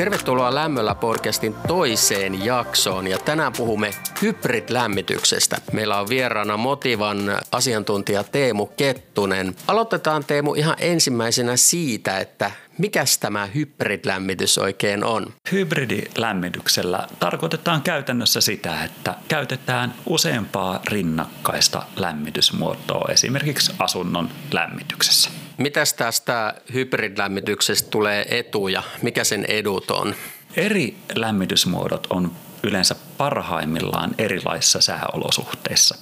Tervetuloa Lämmöllä podcastin toiseen jaksoon ja tänään puhumme hybridlämmityksestä. Meillä on vieraana Motivan asiantuntija Teemu Kettunen. Aloitetaan Teemu ihan ensimmäisenä siitä, että Mikäs tämä hybridlämmitys oikein on? Hybridilämmityksellä tarkoitetaan käytännössä sitä, että käytetään useampaa rinnakkaista lämmitysmuotoa esimerkiksi asunnon lämmityksessä. Mitäs tästä hybridlämmityksestä tulee etuja? Mikä sen edut on? Eri lämmitysmuodot on yleensä parhaimmillaan erilaisissa sääolosuhteissa.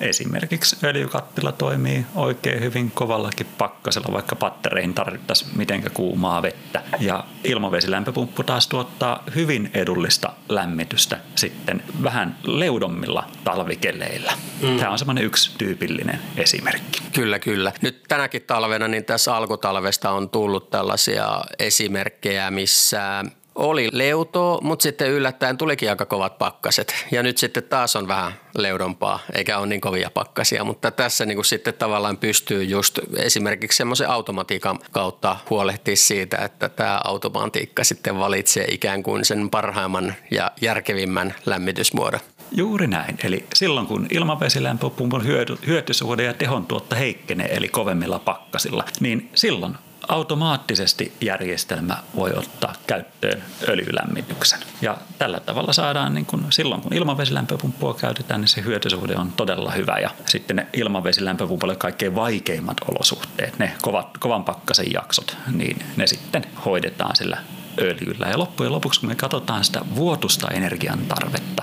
Esimerkiksi öljykattila toimii oikein hyvin kovallakin pakkasella, vaikka pattereihin tarvittaisiin mitenkä kuumaa vettä. Ja ilmavesilämpöpumppu taas tuottaa hyvin edullista lämmitystä sitten vähän leudommilla talvikeleillä. Mm. Tämä on semmoinen yksi tyypillinen esimerkki. Kyllä, kyllä. Nyt tänäkin talvena, niin tässä alkutalvesta on tullut tällaisia esimerkkejä, missä oli leutoa, mutta sitten yllättäen tulikin aika kovat pakkaset. Ja nyt sitten taas on vähän leudompaa, eikä ole niin kovia pakkasia. Mutta tässä niin kuin sitten tavallaan pystyy just esimerkiksi semmoisen automatiikan kautta huolehtia siitä, että tämä automatiikka sitten valitsee ikään kuin sen parhaimman ja järkevimmän lämmitysmuodon. Juuri näin. Eli silloin kun ilmavesilämpöpumpun hyötysuhde ja tehon tuotta heikkenee, eli kovemmilla pakkasilla, niin silloin automaattisesti järjestelmä voi ottaa käyttöön öljylämmityksen. Ja tällä tavalla saadaan, niin kun silloin kun ilmavesilämpöpumppua käytetään, niin se hyötysuhde on todella hyvä. Ja sitten ne ilmavesilämpöpumpulle kaikkein vaikeimmat olosuhteet, ne kovat, kovan pakkasen jaksot, niin ne sitten hoidetaan sillä öljyllä. Ja loppujen lopuksi, kun me katsotaan sitä vuotusta energian tarvetta,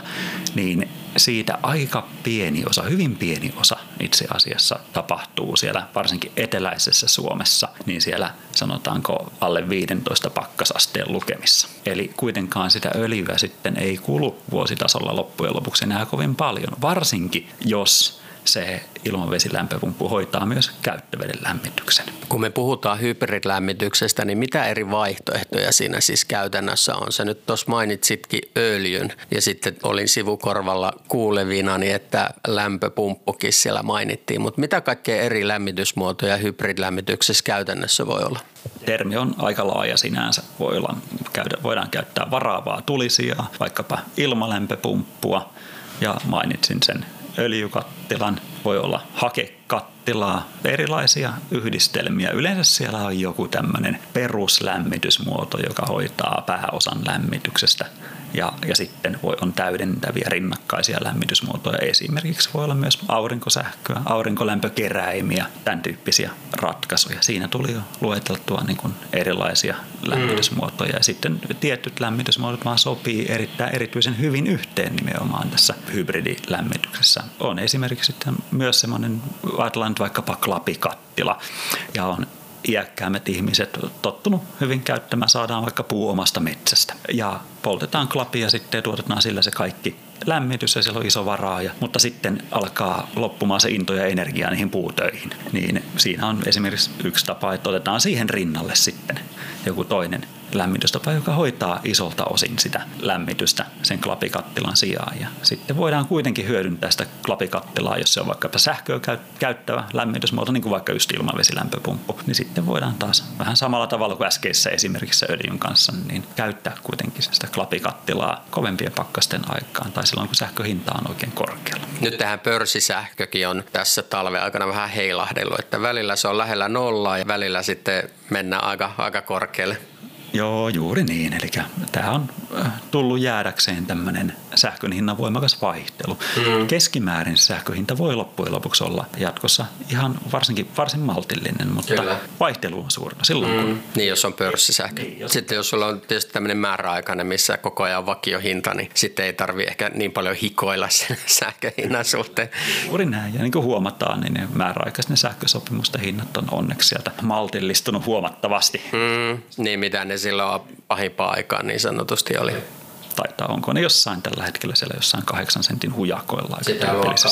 niin siitä aika pieni osa, hyvin pieni osa itse asiassa tapahtuu siellä, varsinkin eteläisessä Suomessa, niin siellä sanotaanko alle 15 pakkasasteen lukemissa. Eli kuitenkaan sitä öljyä sitten ei kulu vuositasolla loppujen lopuksi enää kovin paljon, varsinkin jos se ilmavesilämpöpumppu hoitaa myös käyttöveden lämmityksen. Kun me puhutaan hybridlämmityksestä, niin mitä eri vaihtoehtoja siinä siis käytännössä on? Se nyt tuossa mainitsitkin öljyn ja sitten olin sivukorvalla kuulevina, niin että lämpöpumppukin siellä mainittiin. Mutta mitä kaikkea eri lämmitysmuotoja hybridlämmityksessä käytännössä voi olla? Termi on aika laaja sinänsä. Voi olla, voidaan käyttää varaavaa tulisijaa, vaikkapa ilmalämpöpumppua ja mainitsin sen öljykattilan, voi olla hakekattilaa, erilaisia yhdistelmiä. Yleensä siellä on joku tämmöinen peruslämmitysmuoto, joka hoitaa pääosan lämmityksestä ja, ja sitten voi, on täydentäviä rinnakkaisia lämmitysmuotoja. Esimerkiksi voi olla myös aurinkosähköä, aurinkolämpökeräimiä, tämän tyyppisiä ratkaisuja. Siinä tuli jo lueteltua niin kuin erilaisia lämmitysmuotoja ja sitten tietyt lämmitysmuodot vaan sopii erittäin erityisen hyvin yhteen nimenomaan tässä hybridilämmityksessä. On esimerkiksi sitten myös semmoinen, ajatellaan nyt vaikkapa klapikattila ja on iäkkäämmät ihmiset tottunut hyvin käyttämään, saadaan vaikka puu omasta metsästä. Ja poltetaan klapia ja sitten tuotetaan sillä se kaikki lämmitys ja siellä on iso varaaja, mutta sitten alkaa loppumaan se into ja energia niihin puutöihin. Niin siinä on esimerkiksi yksi tapa, että otetaan siihen rinnalle sitten joku toinen lämmitystapa, joka hoitaa isolta osin sitä lämmitystä sen klapikattilan sijaan. Ja sitten voidaan kuitenkin hyödyntää sitä klapikattilaa, jos se on vaikkapa sähköä käyttävä lämmitysmuoto, niin kuin vaikka just ilmavesilämpöpumppu, niin sitten voidaan taas vähän samalla tavalla kuin äskeisessä esimerkiksi öljyn kanssa, niin käyttää kuitenkin sitä klapikattilaa kovempien pakkasten aikaan tai silloin, kun sähköhinta on oikein korkealla. Nyt tähän pörssisähkökin on tässä talven aikana vähän heilahdellut, että välillä se on lähellä nollaa ja välillä sitten mennään aika, aika korkealle. Joo, juuri niin. Eli tämä on äh, tullut jäädäkseen tämmöinen sähkön hinnan voimakas vaihtelu. Mm. Keskimäärin sähköhinta voi loppujen lopuksi olla jatkossa ihan varsinkin varsin maltillinen, mutta Kyllä. vaihtelu on suurta silloin. Mm. Kun... Niin, jos on pörssisähkö. Niin, jos... Sitten jos sulla on tietysti tämmöinen määräaikainen, missä koko ajan on vakiohinta, niin sitten ei tarvi ehkä niin paljon hikoilla sen sähköhinnan suhteen. Juuri näin. Ja niin kuin huomataan, niin määräaikaisten sähkösopimusten hinnat on onneksi sieltä maltillistunut huomattavasti. Mm. Niin, mitä ne silloin pahimpaa aikaa niin sanotusti oli. Taitaa, onko ne jossain tällä hetkellä siellä jossain kahdeksan sentin hujakoilla Sitä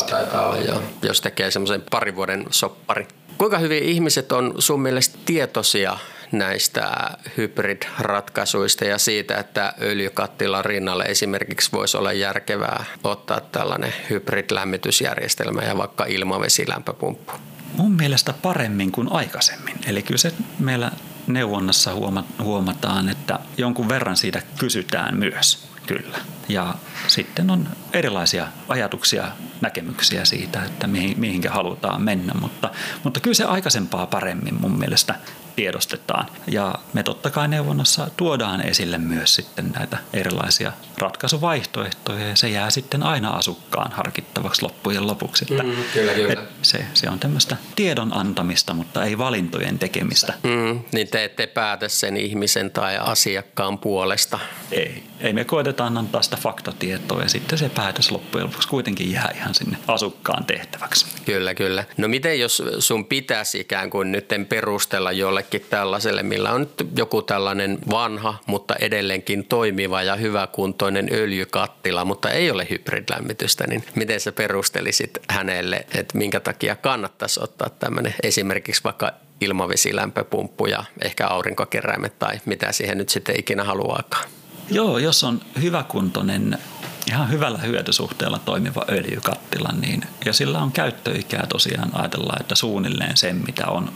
taitaa olla, joo, jos tekee semmoisen parin vuoden soppari. Kuinka hyvin ihmiset on sun mielestä tietoisia näistä hybrid-ratkaisuista ja siitä, että öljykattilan rinnalle esimerkiksi voisi olla järkevää ottaa tällainen hybrid-lämmitysjärjestelmä ja vaikka ilmavesilämpöpumppu? Mun mielestä paremmin kuin aikaisemmin. Eli kyllä se meillä neuvonnassa huomataan, että jonkun verran siitä kysytään myös, kyllä. Ja sitten on erilaisia ajatuksia, näkemyksiä siitä, että mihin, mihinkä halutaan mennä, mutta, mutta kyllä se aikaisempaa paremmin mun mielestä tiedostetaan. Ja me totta kai neuvonnassa tuodaan esille myös sitten näitä erilaisia ratkaisuvaihtoehtoja ja se jää sitten aina asukkaan harkittavaksi loppujen lopuksi. Että mm, kyllä, kyllä. Se, se on tämmöistä tiedon antamista, mutta ei valintojen tekemistä. Mm, niin te ette päätä sen ihmisen tai asiakkaan puolesta. Ei, ei me koetetaan antaa sitä faktatietoa ja sitten se päätös loppujen lopuksi kuitenkin jää ihan sinne asukkaan tehtäväksi. Kyllä, kyllä. No miten jos sun pitäisi ikään kuin nyt perustella jollekin tällaiselle, millä on nyt joku tällainen vanha, mutta edelleenkin toimiva ja hyväkuntoinen öljykattila, mutta ei ole hybridlämmitystä, niin miten sä perustelisit hänelle, että minkä takia kannattaisi ottaa tämmöinen esimerkiksi vaikka ilmavesilämpöpumppu ja ehkä aurinkokeräimet tai mitä siihen nyt sitten ikinä haluaakaan? Joo, jos on hyväkuntoinen ihan hyvällä hyötysuhteella toimiva öljykattila, niin, ja sillä on käyttöikää tosiaan ajatellaan, että suunnilleen sen, mitä on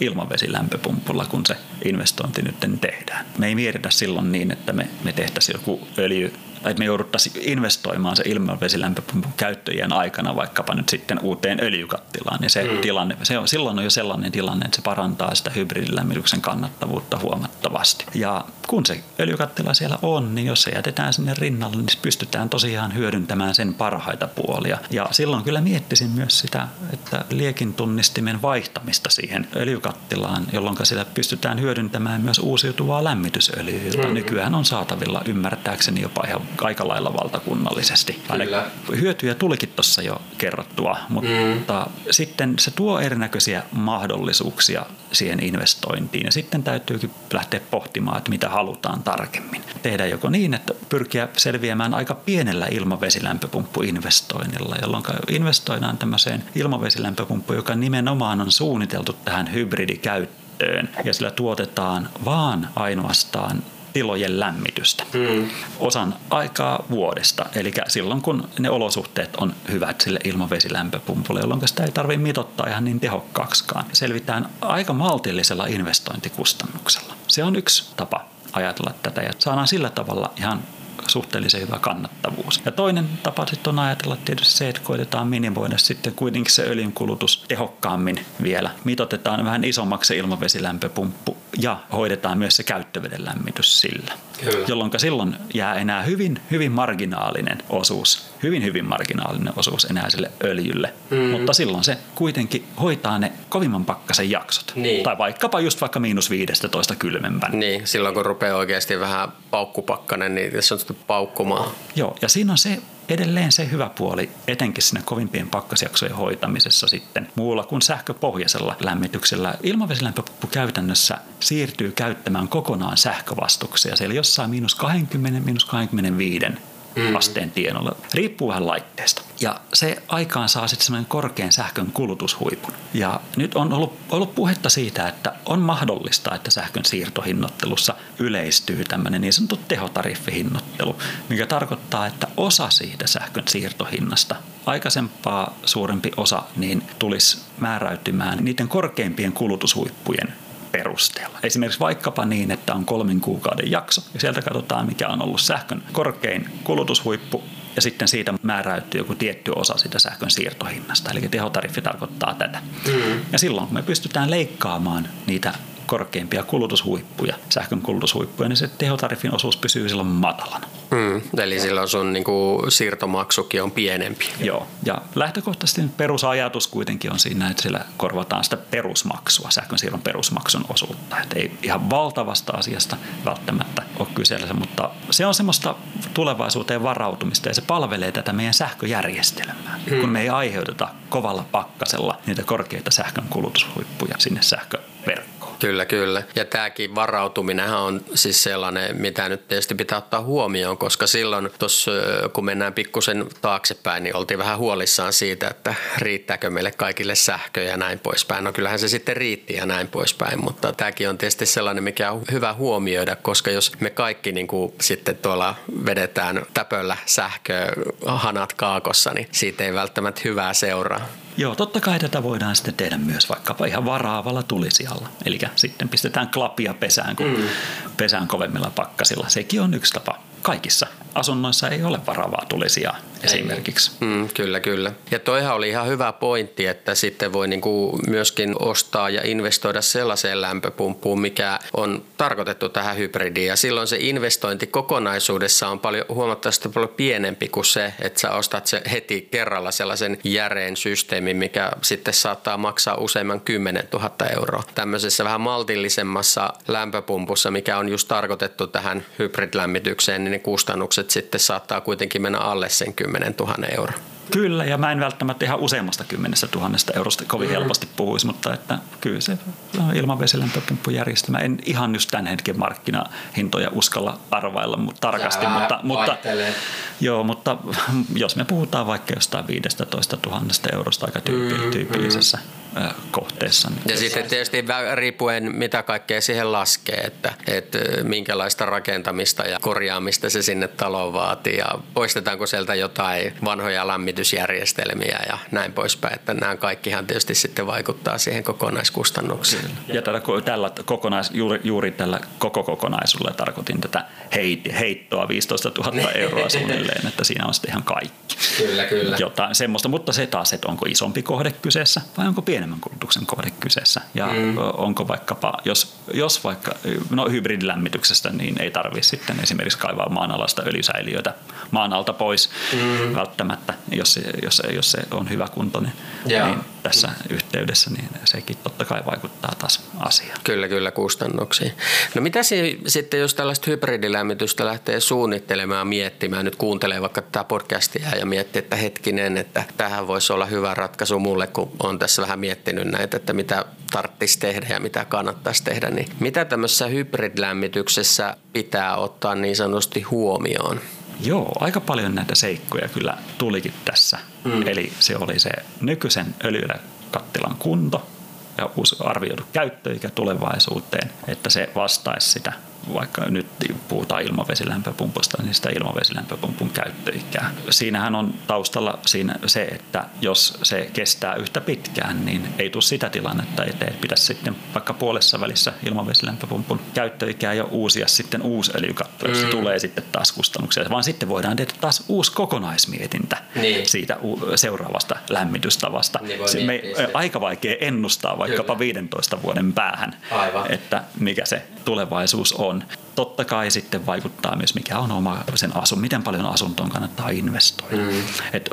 ilmavesilämpöpumpulla, kun se investointi nyt tehdään. Me ei mietitä silloin niin, että me, me tehtäisiin joku öljy että me jouduttaisiin investoimaan se ilmavesilämpöpumpun käyttöjen aikana vaikkapa nyt sitten uuteen öljykattilaan. Ja se mm. tilanne, se on, silloin on jo sellainen tilanne, että se parantaa sitä hybridilämmityksen kannattavuutta huomattavasti. Ja kun se öljykattila siellä on, niin jos se jätetään sinne rinnalle, niin pystytään tosiaan hyödyntämään sen parhaita puolia. Ja silloin kyllä miettisin myös sitä, että liekin tunnistimen vaihtamista siihen öljykattilaan, jolloin sitä pystytään hyödyntämään myös uusiutuvaa lämmitysöljyä, jota mm. nykyään on saatavilla ymmärtääkseni jopa ihan aika lailla valtakunnallisesti. Kyllä. Hyötyjä tulikin tuossa jo kerrottua, mutta mm. sitten se tuo erinäköisiä mahdollisuuksia siihen investointiin ja sitten täytyykin lähteä pohtimaan, että mitä halutaan tarkemmin. Tehdä joko niin, että pyrkiä selviämään aika pienellä ilmavesilämpöpumppuinvestoinnilla, jolloin investoidaan tämmöiseen ilmavesilämpöpumppuun, joka nimenomaan on suunniteltu tähän hybridikäyttöön ja sillä tuotetaan vaan ainoastaan tilojen lämmitystä mm. osan aikaa vuodesta. Eli silloin, kun ne olosuhteet on hyvät sille ilmavesilämpöpumpulle, jolloin sitä ei tarvitse mitottaa ihan niin tehokkaaksikaan. Selvitään aika maltillisella investointikustannuksella. Se on yksi tapa ajatella tätä ja saadaan sillä tavalla ihan suhteellisen hyvä kannattavuus. Ja toinen tapa sitten on ajatella tietysti se, että koitetaan minimoida sitten kuitenkin se öljyn kulutus tehokkaammin vielä. Mitotetaan vähän isommaksi se ilmavesilämpöpumppu ja hoidetaan myös se käyttöveden lämmitys sillä. Kyllä. Jolloin silloin jää enää hyvin, hyvin marginaalinen osuus, hyvin, hyvin marginaalinen osuus enää sille öljylle. Mm. Mutta silloin se kuitenkin hoitaa ne kovimman pakkasen jaksot. Niin. Tai vaikkapa just vaikka miinus 15 kylmempän. Niin, silloin kun rupeaa oikeasti vähän paukkupakkanen, niin se on paukkumaan. Joo, ja siinä on se edelleen se hyvä puoli, etenkin sinne kovimpien pakkasjaksojen hoitamisessa sitten muulla kuin sähköpohjaisella lämmityksellä. Ilmavesilämpöpumppu käytännössä siirtyy käyttämään kokonaan sähkövastuksia. Eli jossain miinus 20, miinus 25 mm. asteen tienoilla. Riippuu vähän laitteesta. Ja se aikaan saa sitten semmoinen korkean sähkön kulutushuipun. Ja nyt on ollut, ollut puhetta siitä, että on mahdollista, että sähkön siirtohinnottelussa yleistyy tämmöinen niin sanottu tehotariffihinnoittelu, mikä tarkoittaa, että osa siitä sähkön siirtohinnasta aikaisempaa suurempi osa niin tulisi määräytymään niiden korkeimpien kulutushuippujen perusteella. Esimerkiksi vaikkapa niin, että on kolmen kuukauden jakso ja sieltä katsotaan, mikä on ollut sähkön korkein kulutushuippu ja sitten siitä määräytyy joku tietty osa sitä sähkön siirtohinnasta. Eli tehotariffi tarkoittaa tätä. Mm. Ja silloin kun me pystytään leikkaamaan niitä korkeimpia kulutushuippuja, sähkön kulutushuippuja, niin se tehotariffin osuus pysyy silloin matalana. Mm, eli silloin sun niin kuin, siirtomaksukin on pienempi. Joo, ja lähtökohtaisesti perusajatus kuitenkin on siinä, että sillä korvataan sitä perusmaksua, sähkön siirron perusmaksun osuutta. Että ei ihan valtavasta asiasta välttämättä ole kyseessä, mutta se on semmoista tulevaisuuteen varautumista ja se palvelee tätä meidän sähköjärjestelmää, mm. kun me ei aiheuteta kovalla pakkasella niitä korkeita sähkön kulutushuippuja sinne sähköverkkoon. Kyllä, kyllä. Ja tämäkin varautuminen on siis sellainen, mitä nyt tietysti pitää ottaa huomioon, koska silloin tuossa kun mennään pikkusen taaksepäin, niin oltiin vähän huolissaan siitä, että riittääkö meille kaikille sähkö ja näin poispäin. No kyllähän se sitten riitti ja näin poispäin, mutta tämäkin on tietysti sellainen, mikä on hyvä huomioida, koska jos me kaikki niin kuin sitten tuolla vedetään täpöllä sähköä hanat kaakossa, niin siitä ei välttämättä hyvää seuraa. Joo, totta kai tätä voidaan sitten tehdä myös vaikkapa ihan varaavalla tulisijalla. Eli sitten pistetään klapia pesään, kun mm. pesään kovemmilla pakkasilla. Sekin on yksi tapa kaikissa asunnoissa ei ole varavaa tulisia esimerkiksi. Mm, kyllä, kyllä. Ja toihan oli ihan hyvä pointti, että sitten voi niinku myöskin ostaa ja investoida sellaiseen lämpöpumppuun, mikä on tarkoitettu tähän hybridiin. Ja silloin se investointi kokonaisuudessa on paljon huomattavasti paljon pienempi kuin se, että sä ostat se heti kerralla sellaisen järeen systeemin, mikä sitten saattaa maksaa useimman 10 000 euroa. Tämmöisessä vähän maltillisemmassa lämpöpumpussa, mikä on just tarkoitettu tähän hybridlämmitykseen, niin ne kustannukset sitten saattaa kuitenkin mennä alle sen 10 000 euroa. Kyllä, ja mä en välttämättä ihan useammasta kymmenestä tuhannesta eurosta kovin mm. helposti puhuisi, mutta että kyllä se ilmavesilämpöpumppujärjestelmä, en ihan just tämän hetken markkinahintoja uskalla arvailla mutta tarkasti, mutta, mutta, joo, mutta jos me puhutaan vaikka jostain 15 000 eurosta aika tyyppi, mm, tyypillisessä mm. Kohteessa. Ja sitten tietysti riippuen mitä kaikkea siihen laskee, että, että minkälaista rakentamista ja korjaamista se sinne taloon vaatii ja poistetaanko sieltä jotain vanhoja lämmitysjärjestelmiä ja näin poispäin. Että nämä kaikkihan tietysti sitten vaikuttaa siihen kokonaiskustannuksiin. Ja tällä, tällä kokonais, juuri, juuri tällä koko kokonaisuudella tarkoitin tätä heittoa 15 000 euroa suunnilleen, että siinä on sitten ihan kaikki. Kyllä, kyllä. Jotain semmoista, mutta se taas, että onko isompi kohde kyseessä vai onko pienemmän kulutuksen kohde kyseessä. Ja mm. onko vaikkapa, jos, jos vaikka, no hybridilämmityksestä, niin ei tarvitse sitten esimerkiksi kaivaa maanalaista öljysäiliöitä maan alta pois mm. välttämättä, jos jos se, jos se, jos se on hyvä kuntoinen, niin tässä yhteydessä, niin sekin totta kai vaikuttaa taas asiaan. Kyllä, kyllä kustannuksiin. No mitä se, sitten, jos tällaista hybridilämmitystä lähtee suunnittelemaan, miettimään, nyt kuuntelee vaikka tätä podcastia ja miettii, että hetkinen, että tähän voisi olla hyvä ratkaisu mulle, kun on tässä vähän miettinyt näitä, että mitä tarvitsisi tehdä ja mitä kannattaisi tehdä, niin mitä tämmöisessä hybridilämmityksessä pitää ottaa niin sanotusti huomioon? Joo, aika paljon näitä seikkoja kyllä tulikin tässä. Mm. Eli se oli se nykyisen öljykattilan kunto ja uusi arvioitu käyttöikä tulevaisuuteen, että se vastaisi sitä vaikka nyt puhutaan ilmavesilämpöpumpusta, niin sitä ilmavesilämpöpumpun käyttöikää. Siinähän on taustalla siinä se, että jos se kestää yhtä pitkään, niin ei tule sitä tilannetta eteen, että pitäisi sitten vaikka puolessa välissä ilmavesilämpöpumpun käyttöikää jo uusia sitten uusi öljykatto, jos mm. tulee sitten taas kustannuksia, vaan sitten voidaan tehdä taas uusi kokonaismietintä niin. siitä seuraavasta lämmitystavasta. Niin se me, aika vaikea ennustaa vaikkapa Kyllä. 15 vuoden päähän, Aivan. että mikä se tulevaisuus on on. Totta kai sitten vaikuttaa myös, mikä on oma sen asun, miten paljon asuntoon kannattaa investoida. Mm. Et,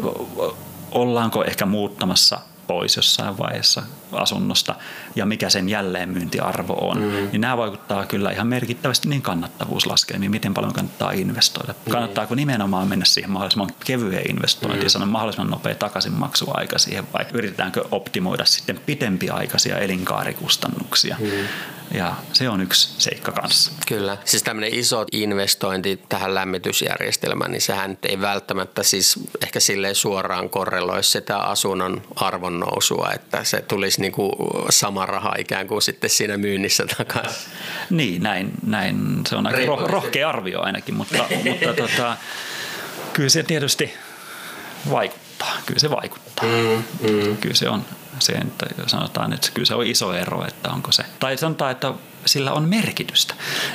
ollaanko ehkä muuttamassa pois jossain vaiheessa asunnosta ja mikä sen jälleenmyyntiarvo on, mm. niin nämä vaikuttaa kyllä ihan merkittävästi niin kannattavuuslaskelmiin, miten paljon kannattaa investoida. Mm. Kannattaako nimenomaan mennä siihen mahdollisimman kevyeen investointiin, mm. saada mahdollisimman nopea takaisinmaksuaika siihen vai yritetäänkö optimoida sitten pitempiaikaisia elinkaarikustannuksia. Mm. Ja se on yksi seikka kanssa. Kyllä. Siis tämmöinen iso investointi tähän lämmitysjärjestelmään, niin sehän ei välttämättä siis ehkä silleen suoraan korreloi sitä asunnon arvon nousua, että se tulisi niin kuin sama raha ikään kuin sitten siinä myynnissä takaisin. Niin, näin, näin. se on aika roh- rohkea arvio ainakin, mutta, mutta tota, kyllä se tietysti vaikuttaa. Kyllä se vaikuttaa. Mm, mm. Kyllä se on että sanotaan, että kyllä se on iso ero, että onko se, tai sanotaan, että sillä on merkitystä,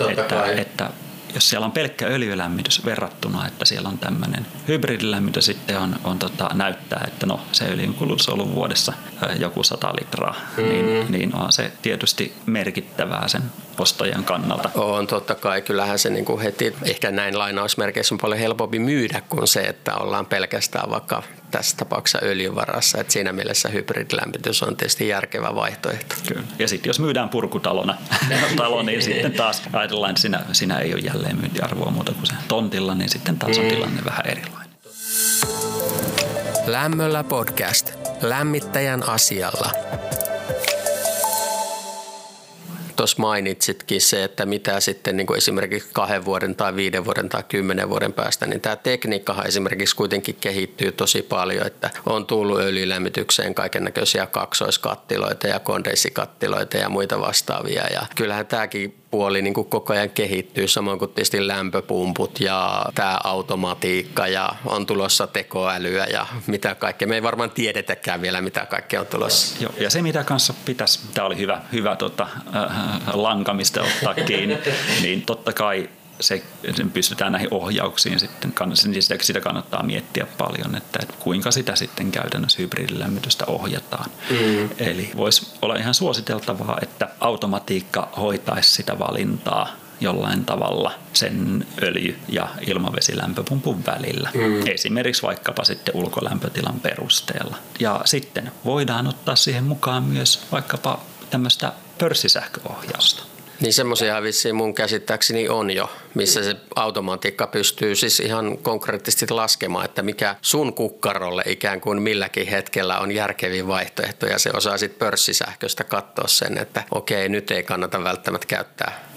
että, että jos siellä on pelkkä öljylämmitys verrattuna, että siellä on tämmöinen hybridilämmitys sitten on, on tota, näyttää, että no se öljyn kulutus on ollut vuodessa joku sata litraa, mm. niin, niin on se tietysti merkittävää sen ostajan kannalta. On totta kai, kyllähän se niin kuin heti ehkä näin lainausmerkeissä on paljon helpompi myydä kuin se, että ollaan pelkästään vaikka tässä tapauksessa öljyvarassa. että siinä mielessä hybridilämmitys on tietysti järkevä vaihtoehto. Kyllä. Ja sitten jos myydään purkutalona talo, niin sitten taas ajatellaan, että siinä, siinä ei ole jälleen myyntiarvoa muuta kuin se tontilla, niin sitten taas on mm. tilanne vähän erilainen. Lämmöllä podcast. Lämmittäjän asialla. Tuossa mainitsitkin se, että mitä sitten niin kuin esimerkiksi kahden vuoden tai viiden vuoden tai kymmenen vuoden päästä, niin tämä tekniikkahan esimerkiksi kuitenkin kehittyy tosi paljon, että on tullut öljylämmitykseen kaiken näköisiä kaksoiskattiloita ja kondenssikattiloita ja muita vastaavia. Ja kyllähän tämäkin puoli niin kuin koko ajan kehittyy, samoin kuin tietysti lämpöpumput ja tämä automatiikka ja on tulossa tekoälyä ja mitä kaikkea. Me ei varmaan tiedetäkään vielä, mitä kaikkea on tulossa. Joo, ja se mitä kanssa pitäisi, tämä oli hyvä, hyvä tota, äh, lankamista ottaa kiinni, niin totta kai se, sen pystytään näihin ohjauksiin sitten, niin sitä, sitä kannattaa miettiä paljon, että, että kuinka sitä sitten käytännössä hybridilämmitystä ohjataan. Mm. Eli voisi olla ihan suositeltavaa, että automatiikka hoitaisi sitä valintaa jollain tavalla sen öljy- ja ilmavesilämpöpumpun välillä. Mm. Esimerkiksi vaikkapa sitten ulkolämpötilan perusteella. Ja sitten voidaan ottaa siihen mukaan myös vaikkapa tämmöistä pörssisähköohjausta. Niin semmoisia vissiin mun käsittääkseni on jo, missä se automatiikka pystyy siis ihan konkreettisesti laskemaan, että mikä sun kukkarolle ikään kuin milläkin hetkellä on järkevin vaihtoehto ja se osaa sitten pörssisähköstä katsoa sen, että okei, nyt ei kannata välttämättä käyttää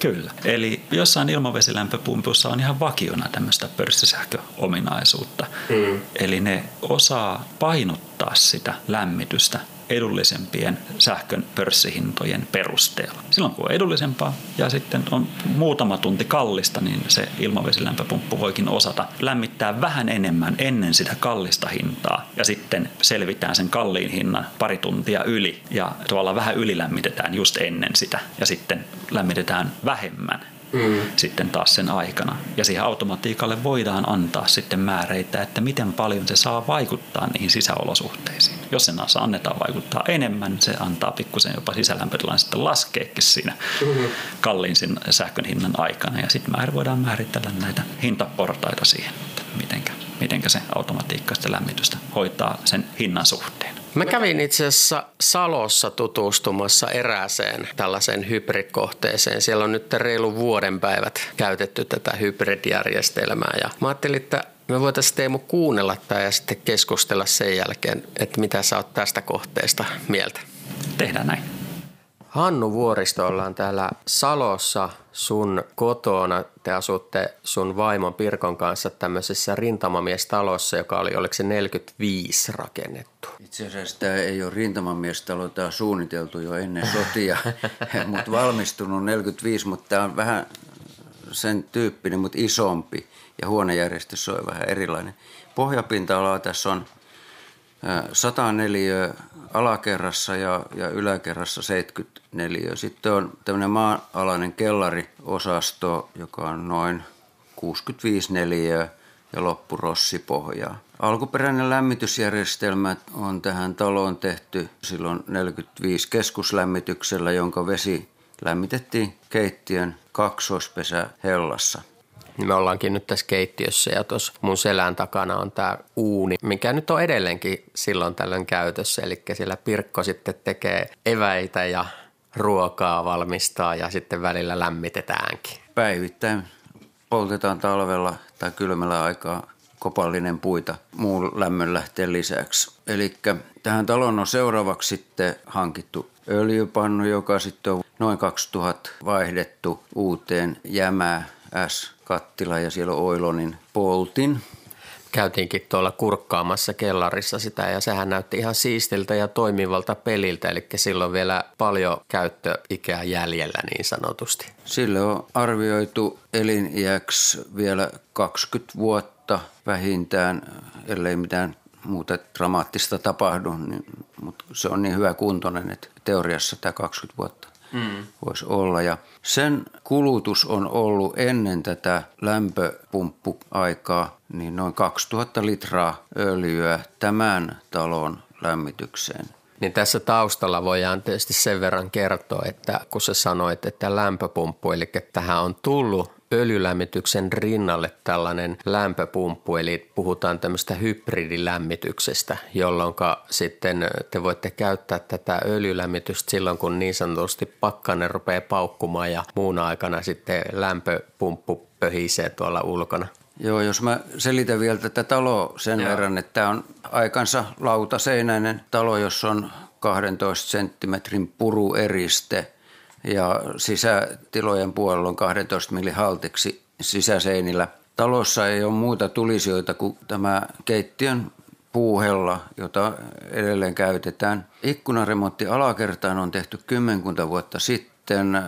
Kyllä. Eli jossain ilmavesilämpöpumpussa on ihan vakiona tämmöistä pörssisähköominaisuutta. Mm. Eli ne osaa painottaa sitä lämmitystä edullisempien sähkön pörssihintojen perusteella. Silloin kun on edullisempaa ja sitten on muutama tunti kallista, niin se ilmavesilämpöpumppu voikin osata lämmittää vähän enemmän ennen sitä kallista hintaa. Ja sitten selvitään sen kalliin hinnan pari tuntia yli ja tavallaan vähän ylilämmitetään just ennen sitä. Ja sitten lämmitetään vähemmän mm. sitten taas sen aikana. Ja siihen automatiikalle voidaan antaa sitten määreitä, että miten paljon se saa vaikuttaa niihin sisäolosuhteisiin. Jos sen kanssa annetaan vaikuttaa enemmän, se antaa pikkusen jopa sisälämpötilan sitten laskeekin siinä mm-hmm. kalliin sähkön hinnan aikana. Ja sitten määrä voidaan määritellä näitä hintaportaita siihen, että mitenkä, mitenkä se automatiikka sitä lämmitystä hoitaa sen hinnan suhteen. Mä kävin itse asiassa Salossa tutustumassa erääseen tällaiseen hybridkohteeseen. Siellä on nyt reilu vuoden päivät käytetty tätä hybridjärjestelmää ja mä ajattelin, että me voitaisiin Teemu kuunnella tämä ja sitten keskustella sen jälkeen, että mitä sä oot tästä kohteesta mieltä. Tehdään näin. Hannu Vuoristo ollaan täällä Salossa sun kotona. Te asutte sun vaimon Pirkon kanssa tämmöisessä rintamamiestalossa, joka oli, oliko se 45 rakennettu? Itse asiassa tämä ei ole rintamamiestalo, tämä on suunniteltu jo ennen sotia, mutta valmistunut 45, mutta tämä on vähän sen tyyppinen, mutta isompi ja huonejärjestys on vähän erilainen. Pohjapinta-alaa tässä on 104 alakerrassa ja, ja yläkerrassa 74. Sitten on tämmöinen maa-alainen kellariosasto, joka on noin 65 neliöä ja loppu rossipohjaa. Alkuperäinen lämmitysjärjestelmä on tähän taloon tehty silloin 45 keskuslämmityksellä, jonka vesi lämmitettiin keittiön kaksoispesä hellassa. Me ollaankin nyt tässä keittiössä ja tuossa mun selän takana on tämä uuni, mikä nyt on edelleenkin silloin tällöin käytössä. Eli siellä Pirkko sitten tekee eväitä ja ruokaa valmistaa ja sitten välillä lämmitetäänkin. Päivittäin poltetaan talvella tai kylmällä aikaa kopallinen puita muun lämmön lähteen lisäksi. Eli tähän talon on seuraavaksi sitten hankittu öljypannu, joka sitten on noin 2000 vaihdettu uuteen jämää S-kattila ja siellä on Oilonin poltin. Käytiinkin tuolla kurkkaamassa kellarissa sitä ja sehän näytti ihan siistiltä ja toimivalta peliltä, eli silloin vielä paljon käyttöikää jäljellä niin sanotusti. Sille on arvioitu eliniäksi vielä 20 vuotta vähintään, ellei mitään muuta dramaattista tapahdu, niin, mutta se on niin hyvä kuntoinen, että teoriassa tämä 20 vuotta mm. voisi olla. Ja sen kulutus on ollut ennen tätä lämpöpumppuaikaa niin noin 2000 litraa öljyä tämän talon lämmitykseen. Niin tässä taustalla voidaan tietysti sen verran kertoa, että kun sä sanoit, että lämpöpumppu, eli tähän on tullut öljylämmityksen rinnalle tällainen lämpöpumppu, eli puhutaan tämmöistä hybridilämmityksestä, jolloin sitten te voitte käyttää tätä öljylämmitystä silloin, kun niin sanotusti pakkanen rupeaa paukkumaan ja muuna aikana sitten lämpöpumppu pöhisee tuolla ulkona. Joo, jos mä selitän vielä tätä taloa sen Joo. verran, että tämä on aikansa lautaseinäinen talo, jossa on 12 senttimetrin purueriste – ja sisätilojen puolella on 12 millin haltiksi sisäseinillä. Talossa ei ole muuta tulisijoita kuin tämä keittiön puuhella, jota edelleen käytetään. Ikkunaremontti alakertaan on tehty kymmenkunta vuotta sitten.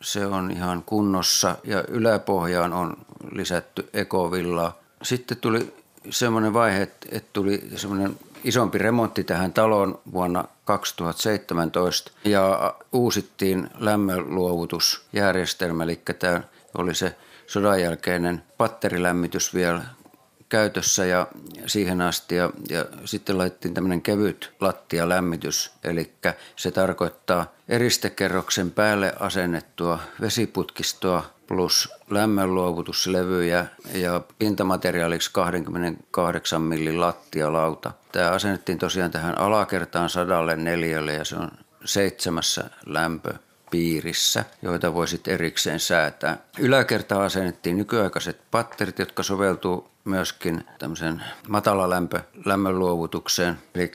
se on ihan kunnossa ja yläpohjaan on lisätty ekovillaa. Sitten tuli semmoinen vaihe, että tuli semmoinen isompi remontti tähän taloon vuonna 2017 ja uusittiin lämmönluovutusjärjestelmä, eli tämä oli se sodan jälkeinen patterilämmitys vielä käytössä ja siihen asti. Ja, ja sitten laitettiin tämmöinen kevyt lattialämmitys, eli se tarkoittaa eristekerroksen päälle asennettua vesiputkistoa plus lämmönluovutuslevyjä ja pintamateriaaliksi 28 millin lattialauta. Tämä asennettiin tosiaan tähän alakertaan sadalle neljälle ja se on seitsemässä lämpö piirissä, joita voisit erikseen säätää. Yläkertaan asennettiin nykyaikaiset patterit, jotka soveltuu myöskin tämmöisen matalalämpö lämmönluovutukseen. Eli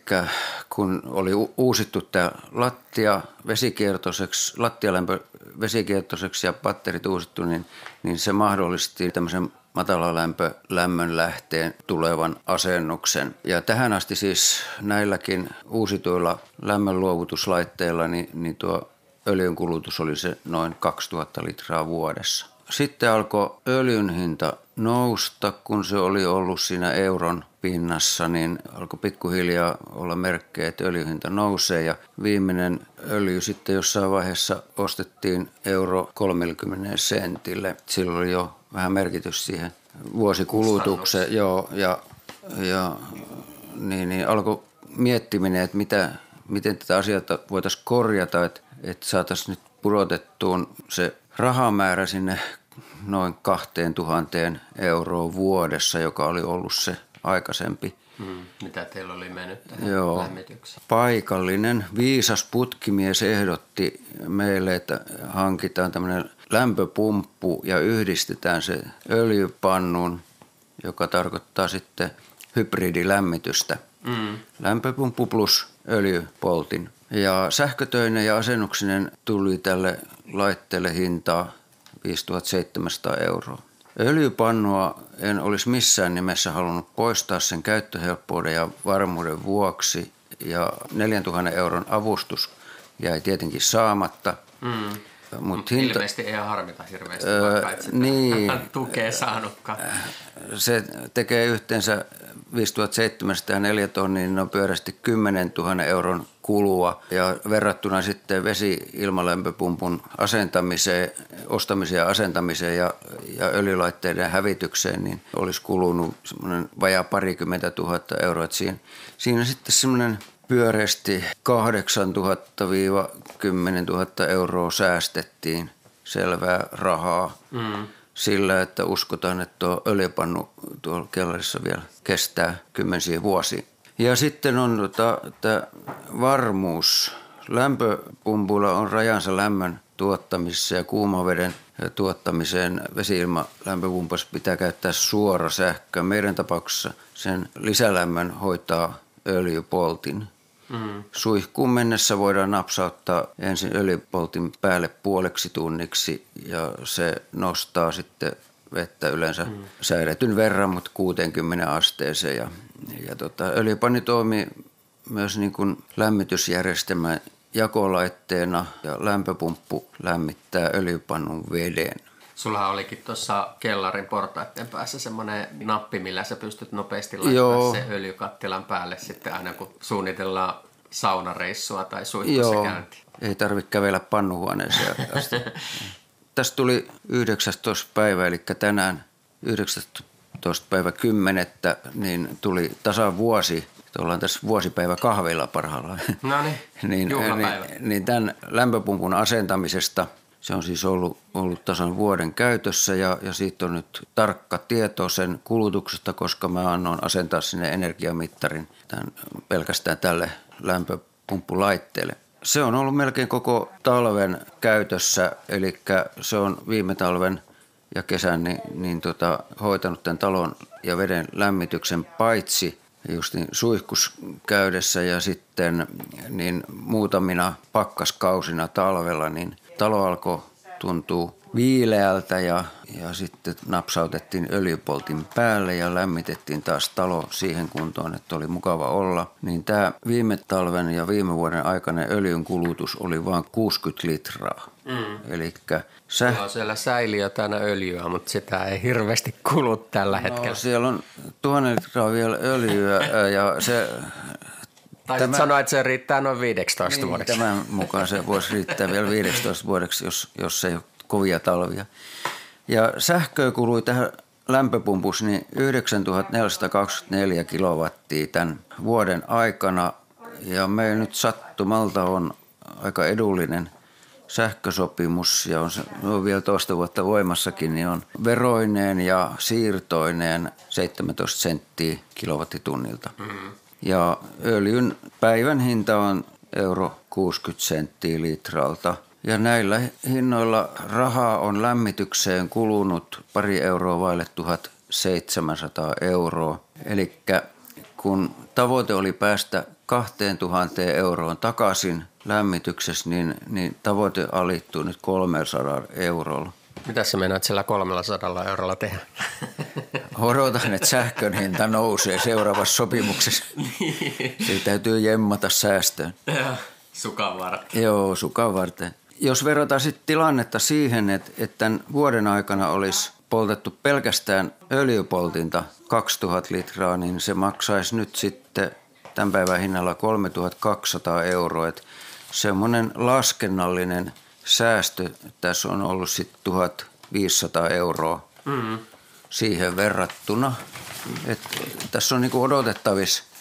kun oli uusittu tämä lattia vesikiertoiseksi, lattialämpö vesikiertoiseksi ja patterit uusittu, niin, niin se mahdollisti tämmöisen matalalämpö lämmönlähteen tulevan asennuksen. Ja tähän asti siis näilläkin uusituilla lämmönluovutuslaitteilla niin, niin tuo öljyn kulutus oli se noin 2000 litraa vuodessa. Sitten alkoi öljyn hinta nousta, kun se oli ollut siinä euron pinnassa, niin alkoi pikkuhiljaa olla merkkejä, että öljyhinta nousee ja viimeinen öljy sitten jossain vaiheessa ostettiin euro 30 sentille. Silloin oli jo vähän merkitys siihen vuosikulutukseen. Joo, ja, ja niin, niin alkoi miettiminen, että mitä, miten tätä asiaa voitaisiin korjata, että, että saataisiin nyt pudotettuun se rahamäärä sinne noin 2000 euroa vuodessa, joka oli ollut se aikaisempi. Hmm. Mitä teillä oli mennyt tähän Joo. Paikallinen viisas putkimies ehdotti meille, että hankitaan tämmöinen lämpöpumppu ja yhdistetään se öljypannun, joka tarkoittaa sitten hybridilämmitystä. Mm. Lämpöpumppu plus öljypoltin. Ja sähkötöinen ja asennuksinen tuli tälle laitteelle hintaa 5700 euroa. Öljypannua en olisi missään nimessä halunnut poistaa sen käyttöhelppouden ja varmuuden vuoksi ja 4000 euron avustus jäi tietenkin saamatta. Mm. Mut hinta... Ilmeisesti ei harmita hirveästi, öö, vaikka et niin, tukea saanutkaan. Se tekee yhteensä 5704 tonnia, niin on pyörästi 10 000 euron kulua. Ja verrattuna sitten vesi-ilmalämpöpumpun asentamiseen, ostamiseen ja asentamiseen ja, ja öljylaitteiden hävitykseen, niin olisi kulunut semmoinen vajaa parikymmentä tuhatta euroa. Että siinä, siinä sitten semmoinen pyöreästi 8 000 10 000 euroa säästettiin selvää rahaa. Mm sillä, että uskotaan, että tuo öljypannu tuolla kellarissa vielä kestää kymmensiä vuosia. Ja sitten on tota, tämä varmuus. Lämpöpumpulla on rajansa lämmön tuottamisessa ja kuumaveden tuottamiseen vesiilma lämpöpumpassa pitää käyttää suora sähkö. Meidän tapauksessa sen lisälämmön hoitaa öljypoltin. Mm. Suihkuun mennessä voidaan napsauttaa ensin öljypoltin päälle puoleksi tunniksi ja se nostaa sitten vettä yleensä mm. säädetyn verran, mutta 60 asteeseen. Ja, ja tota, öljypanni toimii myös niin kuin lämmitysjärjestelmän jakolaitteena ja lämpöpumppu lämmittää öljypannun veden. Sulla olikin tuossa kellarin portaiden päässä semmoinen nappi, millä sä pystyt nopeasti laittamaan se öljykattilan päälle sitten aina kun suunnitellaan saunareissua tai suihkussa käynti. ei tarvitse kävellä pannuhuoneeseen asti. Tästä tuli 19. päivä, eli tänään 19. päivä 10. niin tuli tasan vuosi ollaan tässä vuosipäivä kahvilla parhaillaan. No niin, niin, niin, niin tämän lämpöpumpun asentamisesta – se on siis ollut, ollut tasan vuoden käytössä ja, ja siitä on nyt tarkka tieto sen kulutuksesta, koska mä annoin asentaa sinne energiamittarin tämän, pelkästään tälle lämpöpumppulaitteelle. Se on ollut melkein koko talven käytössä, eli se on viime talven ja kesän niin, niin tota, hoitanut tämän talon ja veden lämmityksen paitsi justin suihkuskäydessä ja sitten niin muutamina pakkaskausina talvella, niin talo alkoi tuntuu viileältä ja, ja sitten napsautettiin öljypoltin päälle ja lämmitettiin taas talo siihen kuntoon, että oli mukava olla. Niin tämä viime talven ja viime vuoden aikainen öljyn kulutus oli vain 60 litraa. Mm. Eli säh... on siellä säiliötänä öljyä, mutta sitä ei hirveästi kulu tällä no, hetkellä. siellä on tuhannen litraa vielä öljyä ja se tai tämä, sanoa, että se riittää noin 15 niin, vuodeksi. Tämän mukaan se voisi riittää vielä 15 vuodeksi, jos, jos ei ole kovia talvia. Ja sähköä kului tähän lämpöpumpussa niin 9424 kilowattia tämän vuoden aikana. Ja meillä nyt sattumalta on aika edullinen sähkösopimus ja on, se, on vielä toista vuotta voimassakin, niin on veroineen ja siirtoineen 17 senttiä kilowattitunnilta. Mm-hmm. Ja öljyn päivän hinta on euro 60 senttiä litralta. Ja näillä hinnoilla rahaa on lämmitykseen kulunut pari euroa vaille 1700 euroa. Eli kun tavoite oli päästä 2000 euroon takaisin lämmityksessä, niin, niin tavoite alittuu nyt 300 eurolla. Mitä sä meinaat sillä 300 eurolla tehdä? Odotan, että sähkön hinta nousee seuraavassa sopimuksessa. niin. Siitä täytyy jemmata säästöön. sukan varten. Joo, sukan varten. Jos verrataan sitten tilannetta siihen, että, että tämän vuoden aikana olisi poltettu pelkästään öljypoltinta 2000 litraa, niin se maksaisi nyt sitten tämän päivän hinnalla 3200 euroa. Että semmoinen laskennallinen säästö tässä on ollut sitten 1500 euroa mm-hmm. siihen verrattuna. että tässä on niinku odotettavissa –